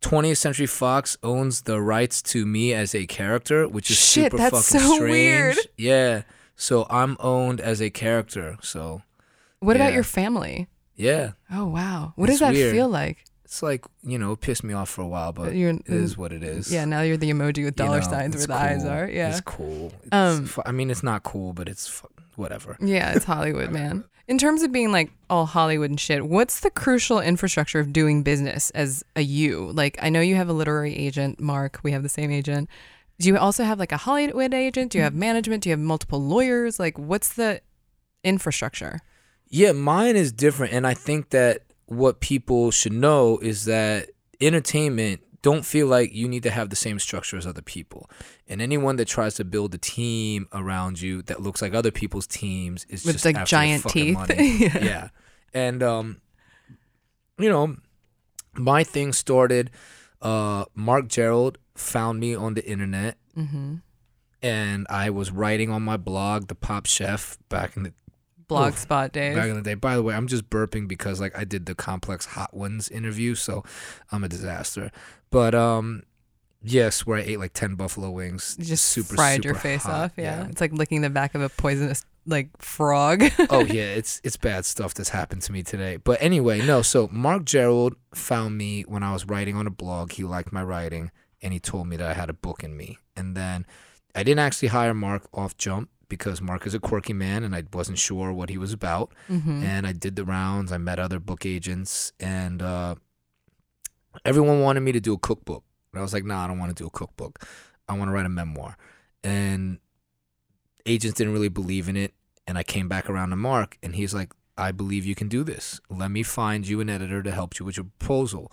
20th Century Fox owns the rights to me as a character, which is Shit, super that's fucking so strange. weird. Yeah. So I'm owned as a character. So What about Yeah. your family? yeah, Oh wow, what does that weird. feel like? it's like you know, it pissed me off for a while, but You're- it is what it is. Yeah, now you're the emoji with You dollar know, signs it's where the eyes cool. are. Yeah, it's cool. It's Um, fu- I mean, it's not cool, but it's fu- whatever. yeah, it's Hollywood, man. In terms of being like all Hollywood and shit, what's the crucial infrastructure of doing business as a you? Like, I know you have a literary agent, Mark. We have the same agent. Do you also have like a Hollywood agent? Do you have management? Do you have multiple lawyers? Like, what's the infrastructure? Yeah, mine is different, and I think that what people should know is that entertainment don't feel like you need to have the same structure as other people. And anyone that tries to build a team around you that looks like other people's teams is With, just like, after giant teeth. money. Yeah. yeah. And um you know, my thing started uh Mark Gerald found me on the internet Mm-hmm. and I was writing on my blog, The Pop Chef, back in the Blogspot days. back in the day. By the way, I'm just burping because like I did the complex hot ones interview, so I'm a disaster. But um, yes, where I ate like ten buffalo wings, You just super fried your face hot, off. Yeah. it's like licking the back of a poisonous like frog. oh yeah, it's it's bad stuff that's happened to me today. But anyway, no. So Mark Gerald found me when I was writing on a blog. He liked my writing, and he told me that I had a book in me. And then I didn't actually hire Mark off jump because Mark is a quirky man, and I wasn't sure what he was about. mm-hmm. and I did the rounds. I met other book agents, and uh, everyone wanted me to do a cookbook. And I was like, nah, I don't want to do a cookbook. I want to write a memoir. And agents didn't really believe in it. And I came back around to Mark, and he's like, I believe you can do this. Let me find you an editor to help you with your proposal.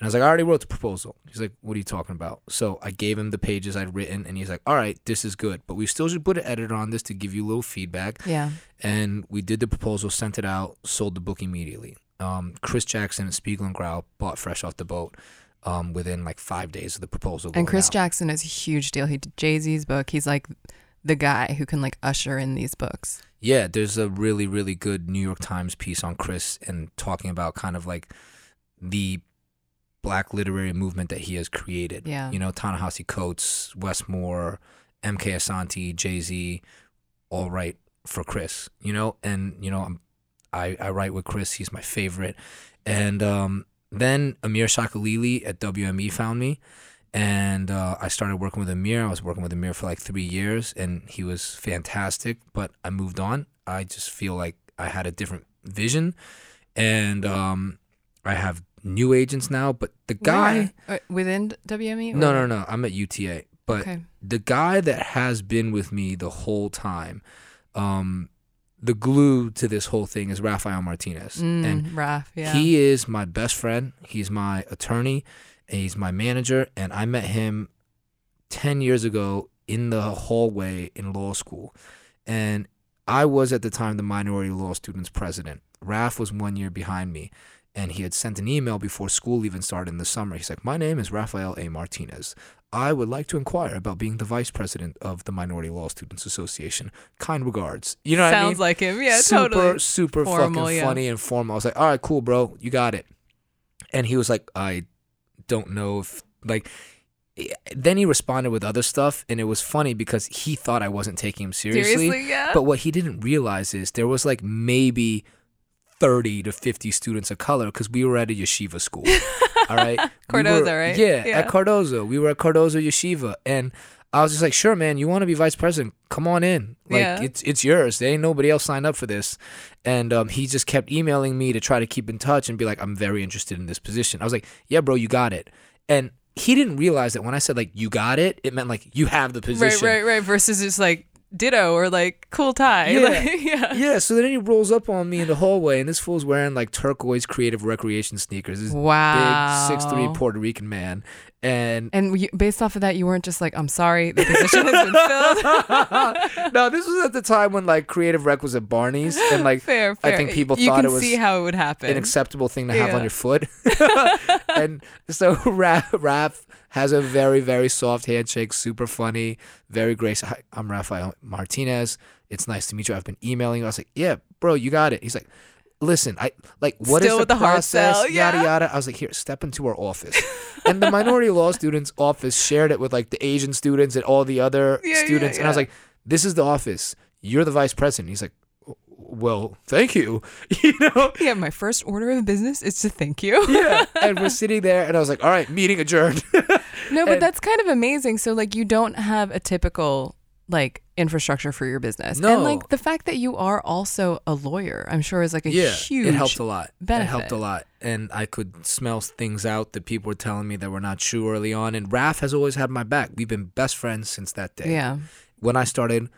And I was like, I already wrote the proposal. He's like, What are you talking about? So I gave him the pages I'd written, and he's like, All right, this is good. But we still should put an editor on this to give you a little feedback yeah. and we did the proposal, sent it out, sold the book immediately. Um, Chris Jackson at Spiegel and Grau bought fresh off the boat um, within like five days of the proposal. And Chris out. Jackson is a huge deal. He did Jay Z's book. He's like the guy who can like usher in these books. Yeah, there's a really, really good New York Times piece on Chris and talking about kind of like the black literary movement that he has created. Yeah. You know, Ta-Nehisi Coates, Wes Moore, MK Asante, Jay Z, all right for Chris, you know? And, you know, I'm, I, I write with Chris. He's my favorite. And um, then Amir Shakalili at WME found me. And uh, I started working with Amir. I was working with Amir for like three years, and he was fantastic. But I moved on. I just feel like I had a different vision, and um, I have new agents now. But the guy, Where? Uh, within WME? no, no, no, I'm at UTA. But Okay. the guy that has been with me the whole time, um, the glue to this whole thing is Rafael Martinez, Mm, and Raph, yeah. he is my best friend. He's my attorney. And he's my manager. And I met him 10 years ago in the hallway in law school. And I was at the time the minority law students president. Raf was one year behind me. And he had sent an email before school even started in the summer. He's like, My name is Rafael A. Martinez. I would like to inquire about being the vice president of the Minority Law Students Association. Kind regards. You know what I mean? Sounds like him. Yeah, super, totally. super Formal, fucking yeah. funny and formal. I was like, all right, cool, bro, you got it. And he was like, I don't know if like eh, then he responded with other stuff, and it was funny because he thought I wasn't taking him seriously. Seriously, yeah? But what he didn't realize is there was like maybe 30 to 50 students of color because we were at a yeshiva school. all right. We Cardozo, were- right? Yeah, Yeah. at Cardozo. We were at Cardozo Yeshiva. And I was just like, sure, man, you want to be vice president? Come on in. Like, Yeah. it's it's yours. There ain't nobody else signed up for this. And um, he just kept emailing me to try to keep in touch and be like, I'm very interested in this position. I was like, yeah, bro, you got it. And he didn't realize that when I said, like, you got it, it meant like, you have the position. right, right. Right. Versus just like ditto or like cool tie. Yeah. Like, yeah. Yeah, so then he rolls up on me in the hallway, and this fool's wearing like turquoise creative recreation sneakers. This Wow. big six three Puerto Rican man, and And based off of that, you weren't just like, I'm sorry, the position has been filled. no, this was at the time when like creative rec was at Barney's, and like fair, fair. I think people you thought it was see how it would happen. an acceptable thing to have on your foot. and so Raph, Raph has a very, very soft handshake, super funny, very gracious. Hi, I'm Rafael Martinez. It's nice to meet you. I've been emailing you. I was like, yeah, bro, you got it. He's like, listen, I like what is Still the with the process? sell, Yada yeah. yada. I was like, here, step into our office. and the minority law students office shared it with like the Asian students and all the other Yeah, yeah, students. And I was like, this is the office. You're the vice president. He's like, well, thank you. You know? yeah, my first order of business is to thank you. yeah. And we're sitting there, and I was like, all right, meeting adjourned. No, but And- that's kind of amazing. So like you don't have a typical like infrastructure for your business. No. And like the fact that you are also a lawyer, I'm sure is like a yeah, huge it helped a lot. It helped a lot, and I could smell things out that people were telling me that were not true early on. And Raph has always had my back. We've been best friends since that day. Yeah. When I started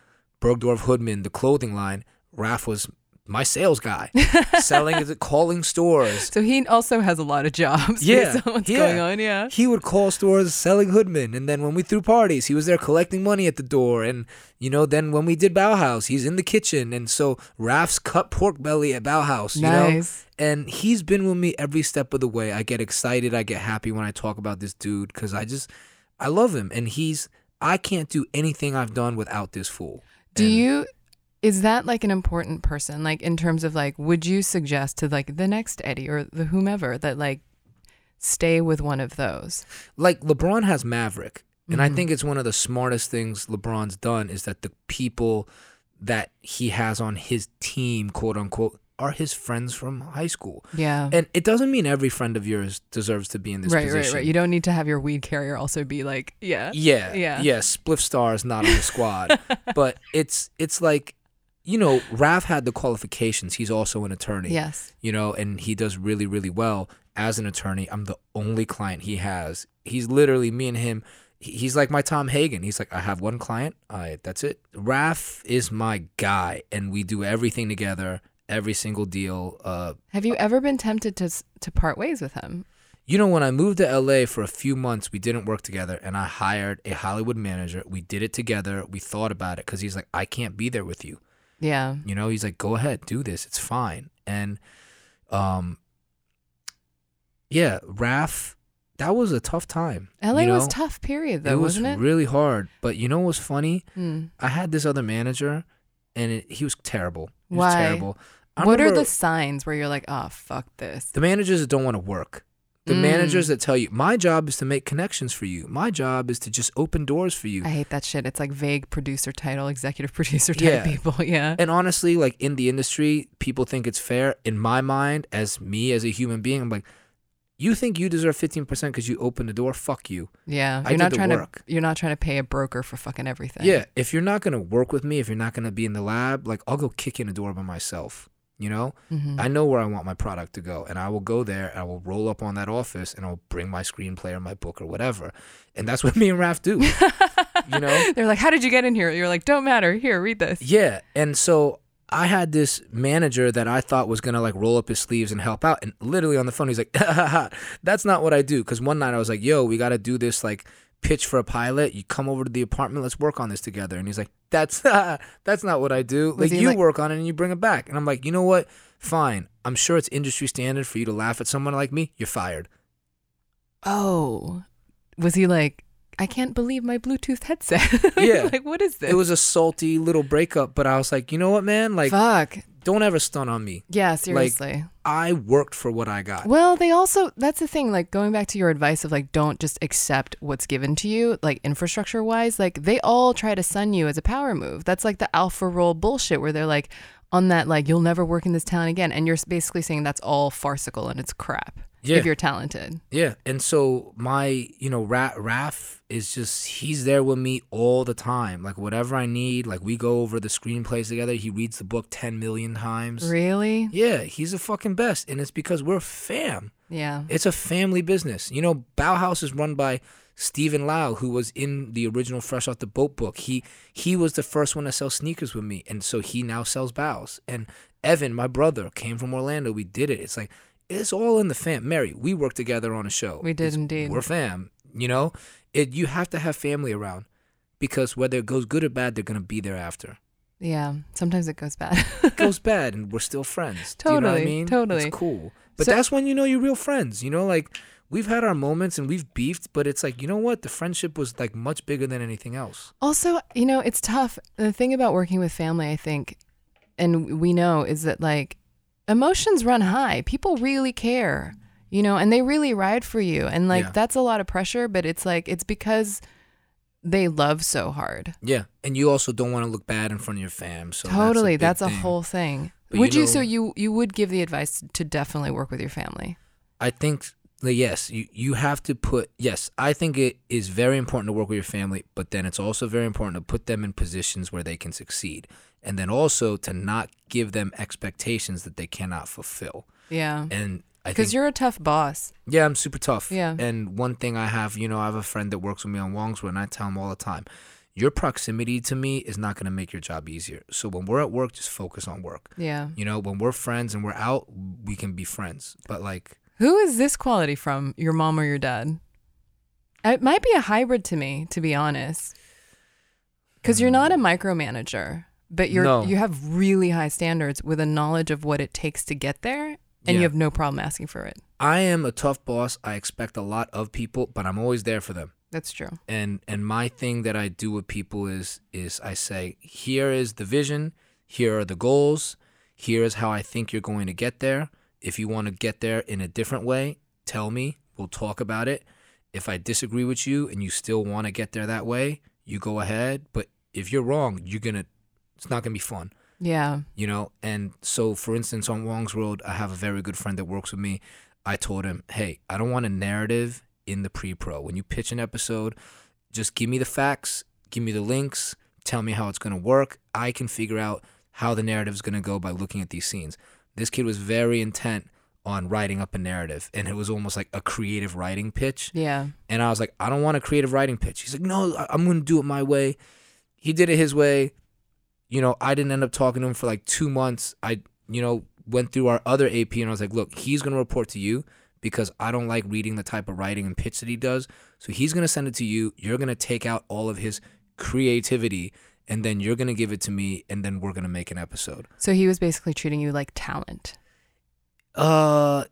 Bergdorf Hoodman, the clothing line, Raph was my sales guy, selling, the calling stores. So he also has a lot of jobs Yeah, what's yeah. going on. Yeah. He would call stores selling Hoodman, and then when we threw parties, he was there collecting money at the door. And you know, then when we did Baohaus, he's in the kitchen, and so Raf's cut pork belly at Baohaus. You know, Nice. and he's been with me every step of the way. I get excited, I get happy when I talk about this dude because I just, I love him, and he's. I can't do anything I've done without this fool. Do And- you is that like an important person like in terms of like would you suggest to like the next Eddie or the whomever that like stay with one of those? like LeBron has Maverick, and Mm-hmm. I think it's one of the smartest things LeBron's done is that the people that he has on his team, quote unquote, are his friends from high school. Yeah. And it doesn't mean every friend of yours deserves to be in this right, position. right, right. You don't need to have your weed carrier also be like, yeah. Yeah, Yeah. yeah. Spliff Star is not on the squad, but it's it's like, you know, Raph had the qualifications. He's also an attorney. Yes. you know, and he does really, really well as an attorney. I'm the only client he has. He's literally me and him. He's like my Tom Hagen. He's like, I have one client. I that's it. Raph is my guy, and we do everything together, every single deal. Uh, Have you ever been tempted to to part ways with him? you know, when I moved to LA for a few months, we didn't work together, and I hired a Hollywood manager. We did it together. We thought about it because he's like, I can't be there with you. Yeah. You know, he's like, go ahead, do this. It's fine. And, um, yeah, Raph, that was a tough time. LA you was know? tough period though, It was it? really hard. But you know what was funny? Hmm. I had this other manager, and it, he was terrible. He was Why? terrible. I What are the signs where you're like, oh fuck this? the managers that don't want to work? The Mm. managers that tell you, my job is to make connections for you. My job is to just open doors for you. I hate that shit. It's like vague producer title, executive producer type Yeah. people. Yeah. And honestly, like in the industry, people think it's fair. In my mind, as me as a human being, I'm like, you think you deserve 15% because you opened the door? Fuck you. Yeah. I You're not trying work. to you're not trying to pay a broker for fucking everything. Yeah. If you're not going to work with me, if you're not going to be in the lab, like I'll go kick in the door by myself. You know, Mhm. I know where I want my product to go, and I will go there. And I will roll up on that office, and I'll bring my screenplay or my book or whatever, and that's what me and Raph do. you know, They're like, How did you get in here? You're like, Don't matter. Here, read this. Yeah, and so I had this manager that I thought was gonna like roll up his sleeves and help out, and literally on the phone he's like, "That's not what I do." Because one night I was like, "Yo, we got to do this like pitch for a pilot. You come over to the apartment, let's work on this together." And he's like, "That's that's not what I do. Like you like- work on it and you bring it back." And I'm like, "You know what? Fine. I'm sure it's industry standard for you to laugh at someone like me. You're fired." Oh. Was he like, I can't believe my Bluetooth headset? Yeah. like, what is this? It was a salty little breakup, but I was like, "You know what, man? Like." Fuck. Don't ever stunt on me. Yeah, seriously. I worked for what I got. Well, they also that's the thing, like going back to your advice of like don't just accept what's given to you, like infrastructure wise, like they all try to sun you as a power move. That's like the alpha role bullshit where they're like on that like you'll never work in this town again and you're basically saying that's all farcical and it's crap Yeah. if you're talented. Yeah, and so my, you know, Ra- Raf is just he's there with me all the time. Like whatever I need, like we go over the screenplays together. He reads the book 10 million times. Really? Yeah, he's the fucking best and it's because we're fam. Yeah. It's a family business. You know, Baohaus is run by Stephen Lau, who was in the original Fresh Off the Boat book. He he was the first one to sell sneakers with me, and so he now sells Baus. And Evan, my brother, came from Orlando. We did it. It's like it's all in the fam. Mary, we worked together on a show. We did It's- indeed. We're fam. You know, it. You have to have family around because whether it goes good or bad, they're gonna be there after. Yeah. Sometimes it goes bad. It goes bad, and we're still friends. Do you know what I mean? totally. It's cool. But So- that's when you know you're real friends. You know, like we've had our moments and we've beefed, but it's like you know what? The friendship was like much bigger than anything else. Also, you know, it's tough. The thing about working with family, I think, and we know, is that like emotions run high. People really care, you know, and they really ride for you. And like Yeah. that's a lot of pressure, but it's like, it's because they love so hard. Yeah, and you also don't want to look bad in front of your fam. So totally. That's That's a, a, thing. whole thing. But would you you, so you, you would give the advice to definitely work with your family? I think yes, you you have to put yes. I think it is very important to work with your family, but then it's also very important to put them in positions where they can succeed, and then also to not give them expectations that they cannot fulfill. Yeah. And Because you're a tough boss. Yeah, I'm super tough. Yeah. And one thing I have, you know, I have a friend that works with me on Huang's World, and I tell him all the time, your proximity to me is not going to make your job easier. So when we're at work, just focus on work. Yeah. You know, when we're friends and we're out, we can be friends. But like, Who is this quality from? Your mom or your dad? It might be a hybrid to me, to be honest. Because you're not a mm. micromanager, but you're No. you have really high standards with a knowledge of what it takes to get there, and Yeah. you have no problem asking for it. I am a tough boss. I expect a lot of people, but I'm always there for them. That's true. and and my thing that I do with people is is I say here is the vision, here are the goals, here is how I think you're going to get there. If you want to get there in a different way, tell me. We'll talk about it. If I disagree with you and you still want to get there that way, you go ahead. But if you're wrong, you're gonna. It's not gonna be fun Yeah. you know and so for instance on Huang's World i have a very good friend that works with me i told him hey i don't want a narrative in the pre-pro when you pitch an episode just give me the facts give me the links tell me how it's going to work i can figure out how the narrative is going to go by looking at these scenes this kid was very intent on writing up a narrative and it was almost like a creative writing pitch Yeah. and I was like, I don't want a creative writing pitch. He's like, no, I'm going to do it my way. He did it his way. You know, I didn't end up talking to him for like two months. I, you know, went through our other AP and I was like, look, he's going to report to you because I don't like reading the type of writing and pitch that he does. So he's going to send it to you. You're going to take out all of his creativity and then you're going to give it to me and then we're going to make an episode. So he was basically treating you like talent. Uh,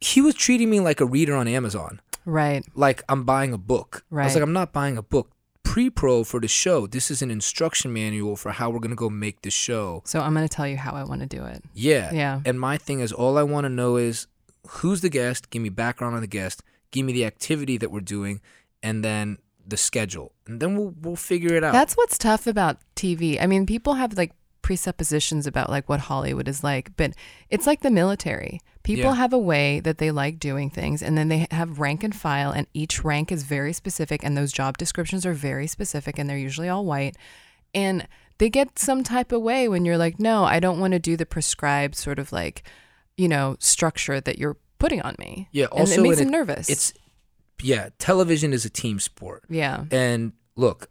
he was treating me like a reader on Amazon. Right. like I'm buying a book. Right. I was like, I'm not buying a book. Pre-pro for the show. This is an instruction manual for how we're gonna go make the show. So I'm going to tell you how I want to do it. Yeah. Yeah. And my thing is, all I want to know is who's the guest. Give me background on the guest. Give me the activity that we're doing, and then the schedule, and then we'll we'll figure it out. That's what's tough about TV. I mean, people have like presuppositions about like what Hollywood is like, but it's like the military. People Yeah. have a way that they like doing things, and then they have rank and file, and each rank is very specific, and those job descriptions are very specific, and they're usually all white. And they get some type of way when you're like, no, I don't want to do the prescribed sort of like, you know, structure that you're putting on me. yeah. and Also, it makes and them nervous. It's yeah. Television is a team sport. yeah. And look,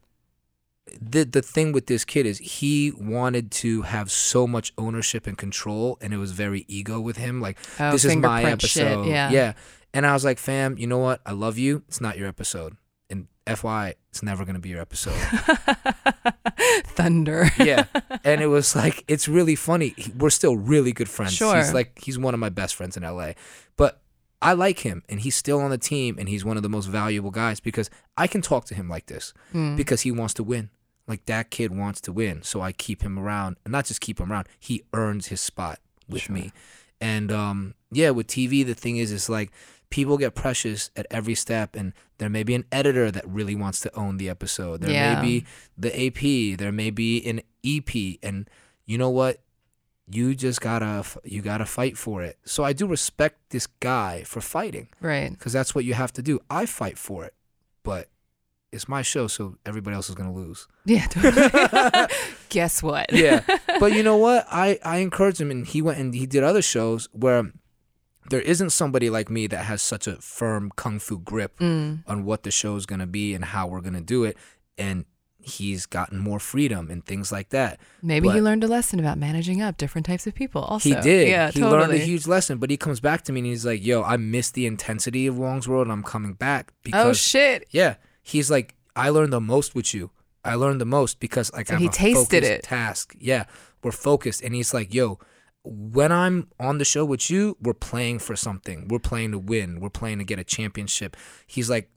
the the thing with this kid is he wanted to have so much ownership and control, and it was very ego with him. Like Oh, this is my fingerprint shit, episode. yeah. yeah. And I was like, fam, you know what? I love you. It's not your episode. And FY, it's never gonna be your episode. Thunder. yeah. And it was like, it's really funny. We're still really good friends. Sure. He's like, he's one of my best friends in LA. But I like him and he's still on the team and he's one of the most valuable guys because I can talk to him like this Hmm. because he wants to win. Like that kid wants to win, so I keep him around, and not just keep him around. He earns his spot with me, and um, yeah, with TV, the thing is, it's like people get precious at every step, and there may be an editor that really wants to own the episode. There Yeah. may be the AP, there may be an EP, and you know what? You just gotta you gotta fight for it. So I do respect this guy for fighting Right. because that's what you have to do. I fight for it, but it's my show, so everybody else is gonna lose. Yeah. totally. Guess what? Yeah, but you know what? I I encourage him, and he went and he did other shows where there isn't somebody like me that has such a firm kung fu grip Mm. on what the show is gonna be and how we're gonna do it, and he's gotten more freedom and things like that. Maybe he learned a lesson about managing up different types of people. Also, He did. Yeah, he totally. learned a huge lesson, but he comes back to me and he's like, "Yo, I missed the intensity of Huang's World, and I'm coming back because oh shit! Yeah, he's like, I learned the most with you. I learned the most because like So I have he a tasted focused it. Task, yeah, we're focused, and he's like, yo, when I'm on the show with you, we're playing for something. We're playing to win. We're playing to get a championship. He's like,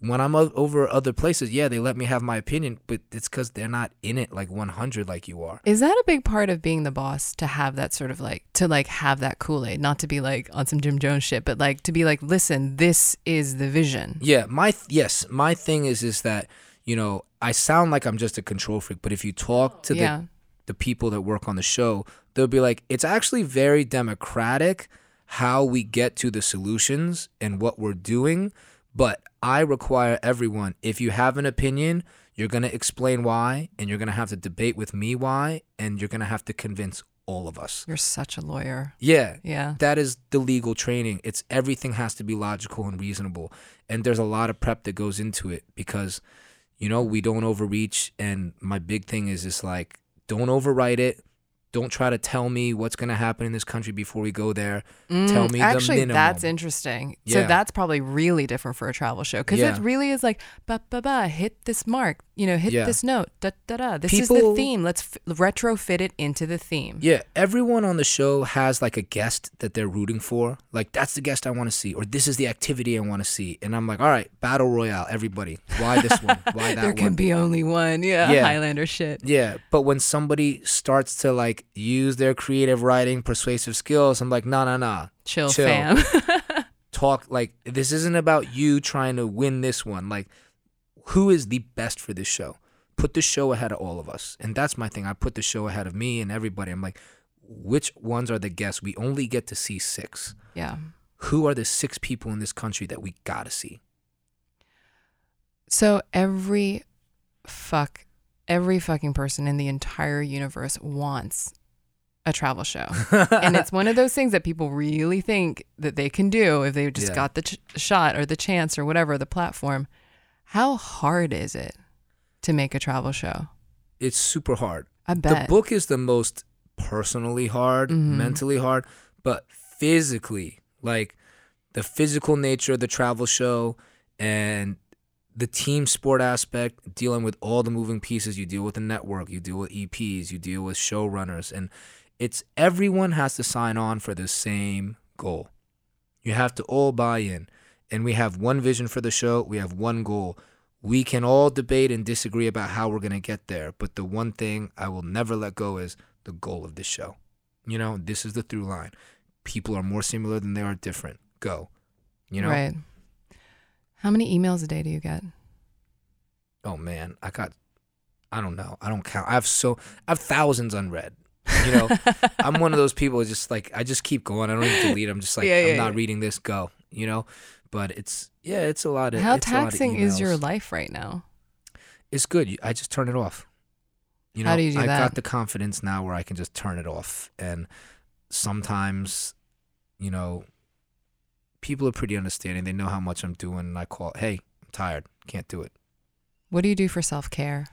when I'm over other places, yeah, they let me have my opinion, but it's because they're not in it like 100 like you are. Is that a big part of being the boss to have that sort of like to like have that Kool Aid, not to be like on some Jim Jones shit, but like to be like, listen, this is the vision. Yeah, my th- yes, my thing is is that you know I sound like I'm just a control freak, but if you talk to Yeah. the the people that work on the show, they'll be like, it's actually very democratic how we get to the solutions and what we're doing. But I require everyone. If you have an opinion, you're gonna explain why, and you're gonna have to debate with me why, and you're gonna have to convince all of us. You're such a lawyer. Yeah. Yeah. That is the legal training. It's everything has to be logical and reasonable. And there's a lot of prep that goes into it because, you know, we don't overreach. And my big thing is just like, don't overwrite it. Don't try to tell me what's going to happen in this country before we go there. tell Mm, me Actually, that's interesting. Yeah. So that's probably really different for a travel show because Yeah. it really is like ba ba ba hit this mark, you know, hit Yeah. this note, da da da. This is the theme. Let's f- retrofit it into the theme. Yeah, everyone on the show has like a guest that they're rooting for. Like that's the guest I want to see, or this is the activity I want to see. And I'm like, all right, battle royale, everybody. Why this one? Why that one? there one? can be only one. Yeah. Highlander shit. Yeah, but when somebody starts to like use their creative writing, persuasive skills, I'm like, no, no, no. Chill, Chill. fam. Talk like this isn't about you trying to win this one. Like, who is the best for this show? Put the show ahead of all of us, and that's my thing. I put the show ahead of me and everybody. I'm like, which ones are the guests? We only get to see six. yeah. Who are the six people in this country that we gotta see? So every fuck, every fucking person in the entire universe wants a travel show. and it's one of those things that people really think that they can do if they just Yeah. got the ch- shot or the chance or whatever, the platform. How hard is it to make a travel show? It's super hard. I bet. The book is the most personally hard, Mhm. mentally hard, but physically, like the physical nature of the travel show and the team sport aspect, dealing with all the moving pieces. You deal with the network, you deal with EPs, you deal with showrunners, and it's everyone has to sign on for the same goal. You have to all buy in. And we have one vision for the show, we have one goal. We can all debate and disagree about how we're going to get there, but the one thing I will never let go is the goal of this show. You know, this is the through line. People are more similar than they are different. Go. You know? Right. How many emails a day do you get? Oh man, I got I don't know. I don't count. I have so I have thousands unread. You know, I'm one of those people who just like I just keep going. I don't even delete. I'm just like Yeah, I'm yeah, not yeah. reading this. Go. You know, but it's yeah, it's a lot of How it's a lot of taxing is your life right now? It's good. I just turn it off. You know, How do you do I that? got the confidence now where I can just turn it off. And sometimes, you know, people are pretty understanding. They know how much I'm doing, and I call, "Hey, I'm tired. Can't do it." What do you do for self care?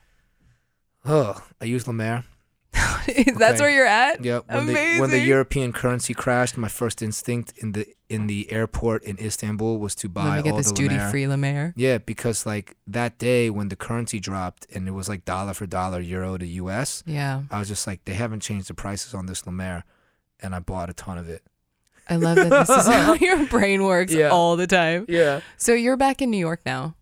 Oh, I use La Mer. That's Okay. where you're at. Yeah, when the when the European currency crashed, my first instinct in the in the airport in Istanbul was to buy Let me get all this the duty free La Mer. Yeah, because like that day when the currency dropped and it was like dollar for dollar euro to US, Yeah. I was just like, they haven't changed the prices on this La Mer, and I bought a ton of it. I love that this is how your brain works Yeah. all the time. Yeah, So you're back in New York now.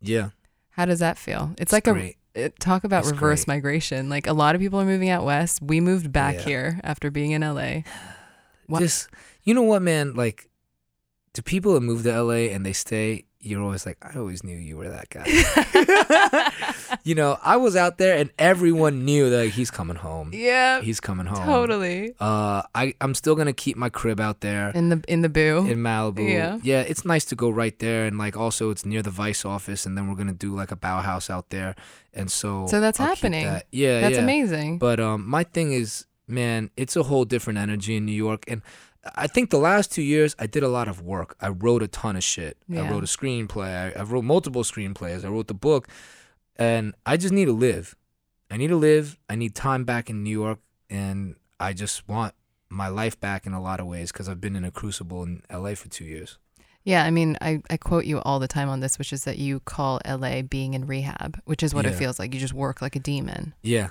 yeah. How does that feel? It's, It's like great. a it, talk about It's reverse great. migration. Like a lot of people are moving out west. We moved back Yeah. here after being in LA. What- This, you know what, man? Like, to people that move to LA and they stay, you're always like, I always knew you were that guy. you know, I was out there and everyone knew that like, he's coming home. Yeah, He's coming home. totally. Uh, I I'm still gonna keep my crib out there In the in the boo. in Malibu. Yeah. yeah, it's nice to go right there, and like also it's near the Vice office, and then we're gonna do like a Baohaus out there, and so So that's I'll happening. that. Yeah, That's yeah. amazing. But um, my thing is, man, it's a whole different energy in New York, and I think the last two years I did a lot of work. I wrote a ton of shit. Yeah. I wrote a screenplay. I, I wrote multiple screenplays. I wrote the book, and I just need to live. I need to live. I need time back in New York, and I just want my life back in a lot of ways because I've been in a crucible in LA for two years. Yeah, I mean, I, I quote you all the time on this, which is that you call LA being in rehab, which is what it feels like. You just work like a demon. Yeah,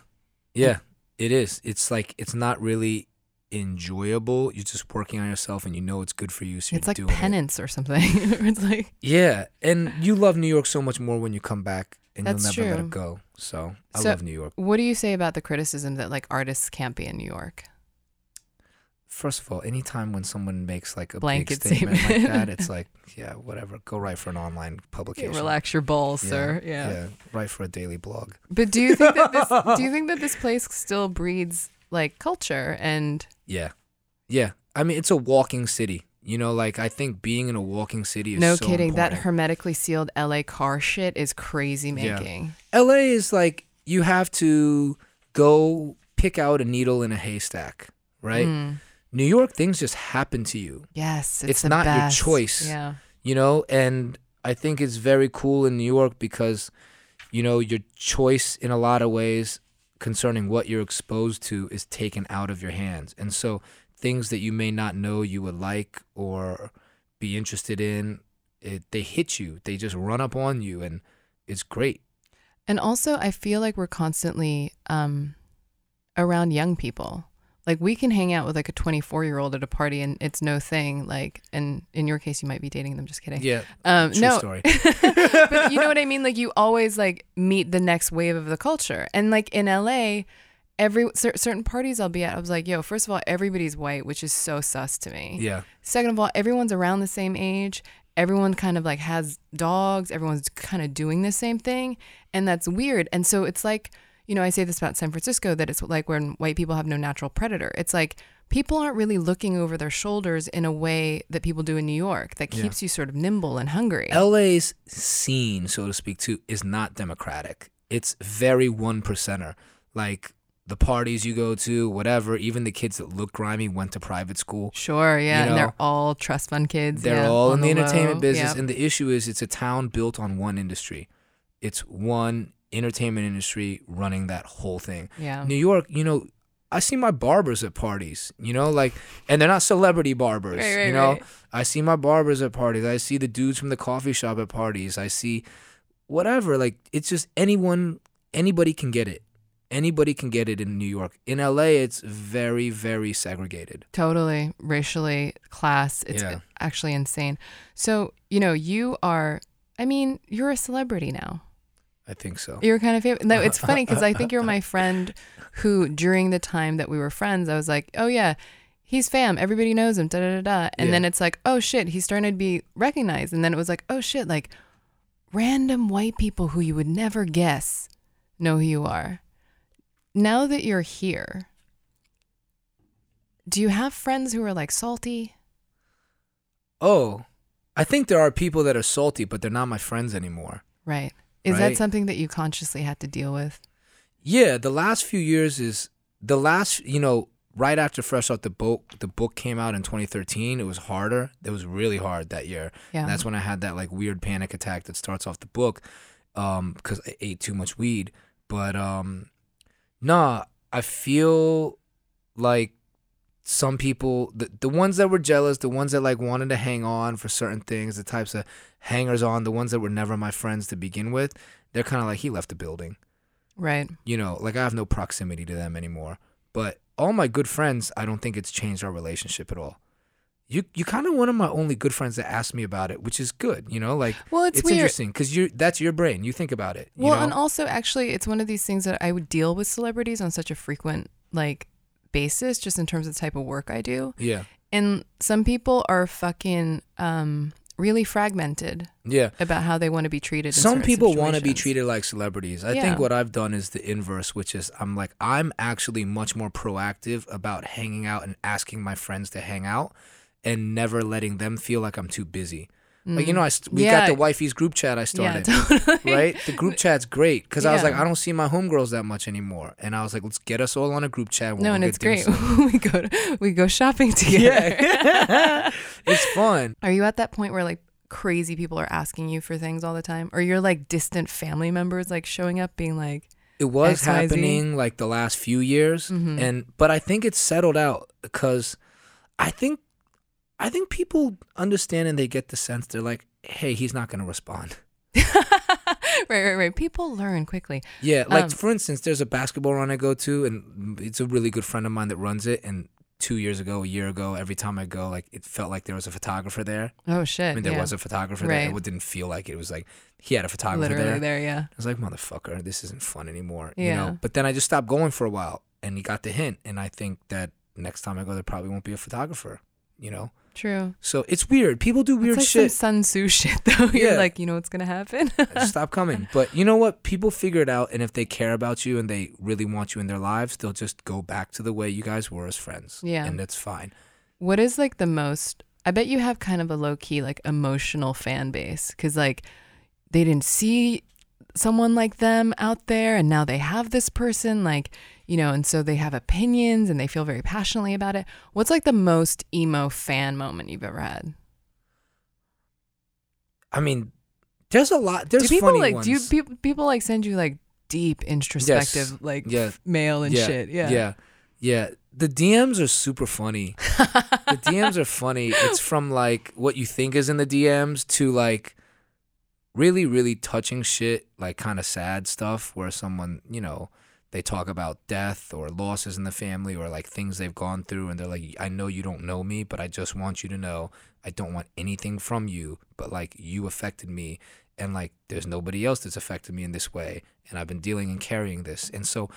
yeah, it is. It's like it's not really enjoyable. You're just working on yourself, and you know it's good for you. So It's you're like doing it. penance or something. it's like Yeah, and you love New York so much more when you come back, and That's you'll never let true. it go. So I So- love New York. What do you say about the criticism that like artists can't be in New York? First of all, anytime when someone makes like a Blanket big statement, statement. like that, it's like, yeah, whatever. Go write for an online publication. Relax your balls, Yeah, sir. Yeah. yeah. Write for a daily blog. But do you think that this do you think that this place still breeds like culture and Yeah, yeah. I mean, it's a walking city. You know, like I think being in a walking city is no so kidding, that hermetically sealed LA car shit is crazy Yeah. making. LA is like you have to go pick out a needle in a haystack, right? Mm. New York, things just happen to you. Yes, it's, It's the not your choice. Yeah. you know and i think it's very cool in new york because you know your choice in a lot of ways concerning what you're exposed to is taken out of your hands and so things that you may not know you would like or be interested in it, they hit you they just run up on you and it's great And also, I feel like we're constantly um, around young people. Like we can hang out with like a 24 year old at a party and it's no thing. Like, and in your case, you might be dating them. Just kidding. yeah Um, true no, story but you know what I mean? Like you always like meet the next wave of the culture. And like in LA, every cer- certain parties I'll be at, I was like, yo, first of all, everybody's white, which is so sus to me. yeah Second of all, everyone's around the same age. Everyone kind of like has dogs. Everyone's kind of doing the same thing. And that's weird. And so it's like, you know, I say this about San Francisco that it's like when white people have no natural predator. It's like people aren't really looking over their shoulders in a way that people do in New York that Yeah. keeps you sort of nimble and hungry. LA's scene, so to speak, too, is not democratic. It's very one percenter. Like the parties you go to, whatever, even the kids that look grimy went to private school. Sure, yeah, You and they're all trust fund kids. They're yeah, all in the, low. entertainment business. Yep. And the issue is it's a town built on one industry. It's one entertainment industry running that whole thing. yeah. New York, you know, I see my barbers at parties, you know, like, and they're not celebrity barbers, Right, right, you know. right. I see my barbers at parties. I see the dudes from the coffee shop at parties. I see whatever. Like, it's just anyone, anybody can get it. Anybody can get it in New York. In LA, it's very, very segregated. Totally, racially, class. It's Yeah. actually insane. So, you know, you are, I mean, you're a celebrity now. I think so. You're kind of famous. No, it's funny because I think you're my friend who, during the time that we were friends, I was like, oh, yeah, he's fam. Everybody knows him. Da da da da. And Yeah. then it's like, oh, shit, he's starting to be recognized. And then it was like, oh, shit, like random white people who you would never guess know who you are. Now that you're here, do you have friends who are like salty? Oh, I think there are people that are salty, but they're not my friends anymore. Right. Is that something that you consciously had to deal with? Yeah, the last few years is the last, you know, right after Fresh Off the Boat, the book came out in 2013. It was harder. It was really hard that year. Yeah. And that's when I had that like weird panic attack that starts off the book um cuz I ate too much weed. But um nah, I feel like some people the, the ones that were jealous, the ones that like wanted to hang on for certain things, the types of hangers on, the ones that were never my friends to begin with, they're kind of like he left the building Right. you know, like I have no proximity to them anymore. But all my good friends, I don't think it's changed our relationship at all. You you kind of one of my only good friends that asked me about it, which is good. You know, like Well, it's weird. interesting because you that's your brain. You think about it. You Well, know? and also actually, it's one of these things that I would deal with celebrities on such a frequent like basis, just in terms of the type of work I do. yeah, And some people are fucking um, really fragmented yeah. about how they want to be treated. Some people want to be treated like celebrities. I Yeah. think what I've done is the inverse, which is I'm like I'm actually much more proactive about hanging out and asking my friends to hang out, and never letting them feel like I'm too busy. Like you know, I st- we got Mm. Yeah. the wifey's group chat I Yeah, started. totally. right? The group chat's great because I was like, I don't see my homegirls that much anymore, and I was like, let's get us all on a group chat. We'll No, and it's great. we go to, we go shopping together. Yeah, it's fun. Are you at that point where like crazy people are asking you for things all the time, or you're like distant family members like showing up being like, It was XYZ. happening like the last few years, Mhm. and but I think it's settled out because I think I think people understand and they get the sense they're like, hey, he's not going to respond. right, right, right. People learn quickly. Yeah, like Um, for instance, there's a basketball run I go to, and it's a really good friend of mine that runs it. And two years ago, a year ago, every time I go, like it felt like there was a photographer there. Oh shit! I mean, there yeah. was a photographer there. Right. It didn't feel like it. It was like he had a photographer literally there. there. Yeah. I was like, motherfucker, this isn't fun anymore. Yeah. You know. But then I just stopped going for a while, and he got the hint. And I think that next time I go, there probably won't be a photographer. You know. True. So it's weird. People do weird like shit. some Sun Tzu shit, though. You're Yeah. like, you know what's gonna happen. Uh, stop coming. But you know what? People figure it out, and if they care about you and they really want you in their lives, they'll just go back to the way you guys were as friends. Yeah. and that's fine. what is like the most? I bet you have kind of a low key like emotional fan base because like they didn't see someone like them out there, and now they have this person like you know, and so they have opinions and they feel very passionately about it. What's like the most emo fan moment you've ever had? I mean, there's a lot. There's do people like ones. do you, people people like send you like deep introspective like Yeah. mail and yeah, shit? Yeah. yeah, yeah. The DMs are super funny. the DMs are funny. It's from like what you think is in the DMs to like really, really touching shit, like kind of sad stuff where someone, you know, they talk about death or losses in the family or like things they've gone through and they're like, I know you don't know me, but I just want you to know I don't want anything from you, but like you affected me and like there's nobody else that's affected me in this way and I've been dealing and carrying this. And so,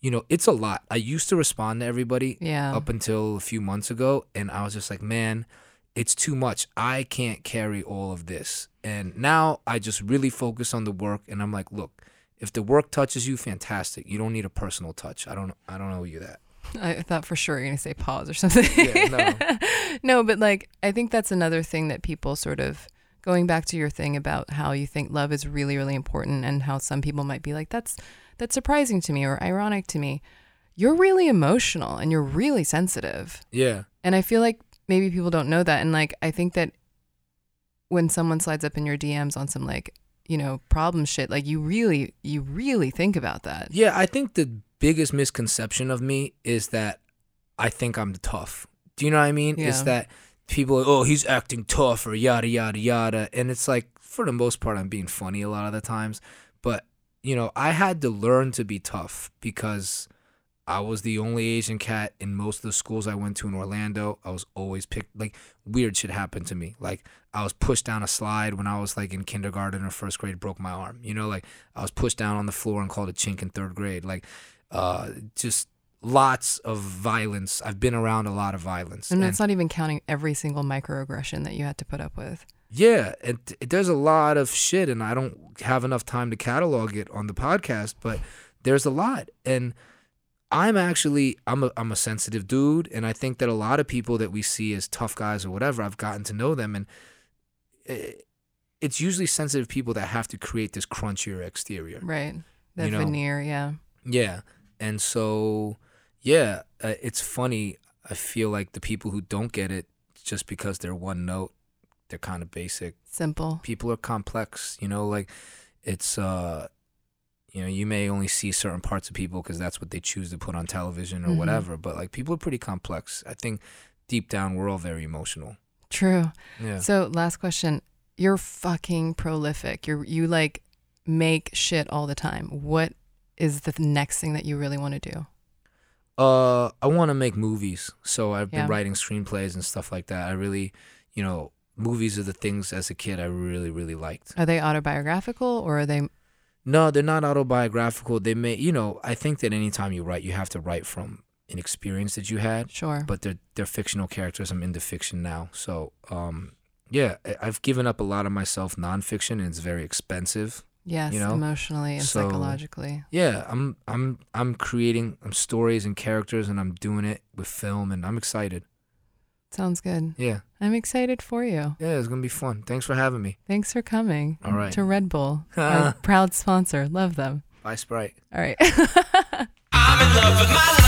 you know, it's a lot. I used to respond to everybody Yeah. up until a few months ago and I was just like, man, it's too much. I can't carry all of this. And now I just really focus on the work and I'm like, look, if the work touches you, fantastic. You don't need a personal touch. I don't I don't owe you that. I thought for sure you were gonna say pause or something. Yeah, no. no, but like I think that's another thing that people sort of going back to your thing about how you think love is really, really important and how some people might be like, that's that's surprising to me or ironic to me. You're really emotional and you're really sensitive. Yeah. And I feel like maybe people don't know that. And like I think that when someone slides up in your DMs on some like, you know, problem shit, like you really, you really think about that. Yeah, I think the biggest misconception of me is that I think I'm tough. Do you know what I mean? It's Yeah. that people, are, oh, he's acting tough or yada yada yada, and it's like for the most part, I'm being funny a lot of the times. But you know, I had to learn to be tough because I was the only Asian cat in most of the schools I went to in Orlando. I was always picked like weird shit happened to me. Like I was pushed down a slide when I was like in kindergarten or first grade, broke my arm. You know, like I was pushed down on the floor and called a chink in third grade. Like uh just lots of violence. I've been around a lot of violence. And And- that's not even counting every single microaggression that you had to put up with. yeah, and th- there's a lot of shit, and I don't have enough time to catalog it on the podcast, but there's a lot, and I'm actually I'm a I'm a sensitive dude, and I think that a lot of people that we see as tough guys or whatever, I've gotten to know them, and eh, it's usually sensitive people that have to create this crunchier exterior. Right. The You know. veneer, yeah. Yeah. And so, yeah, uh, it's funny. I feel like the people who don't get it just because they're one note, they're kind of basic. Simple. People are complex, you know, like it's, uh, you know, you may only see certain parts of people because that's what they choose to put on television or Mhm. whatever, but like people are pretty complex. I think deep down, we're all very emotional. True. Yeah. So last question. You're fucking prolific. You're you like make shit all the time. What is the next thing that you really want to do? Uh, I want to make movies, so I've been writing screenplays and stuff like that. I really, you know, movies are the things as a kid I really, really liked. Are they autobiographical or are they? No, they're not autobiographical. They may, you know, I think that anytime you write, you have to write from an experience that you had. Sure. But they're they're fictional characters. I'm into fiction now, so um, yeah, I've given up a lot of myself nonfiction, and it's very expensive. yes, you know, emotionally and so- psychologically. Yeah, I'm I'm I'm creating um, stories and characters, and I'm doing it with film, and I'm excited. Sounds good. Yeah. I'm excited for you. Yeah, it's going to be fun. Thanks for having me. Thanks for coming. All right. To Red Bull, our proud sponsor. Love them. Bye, Sprite. All right.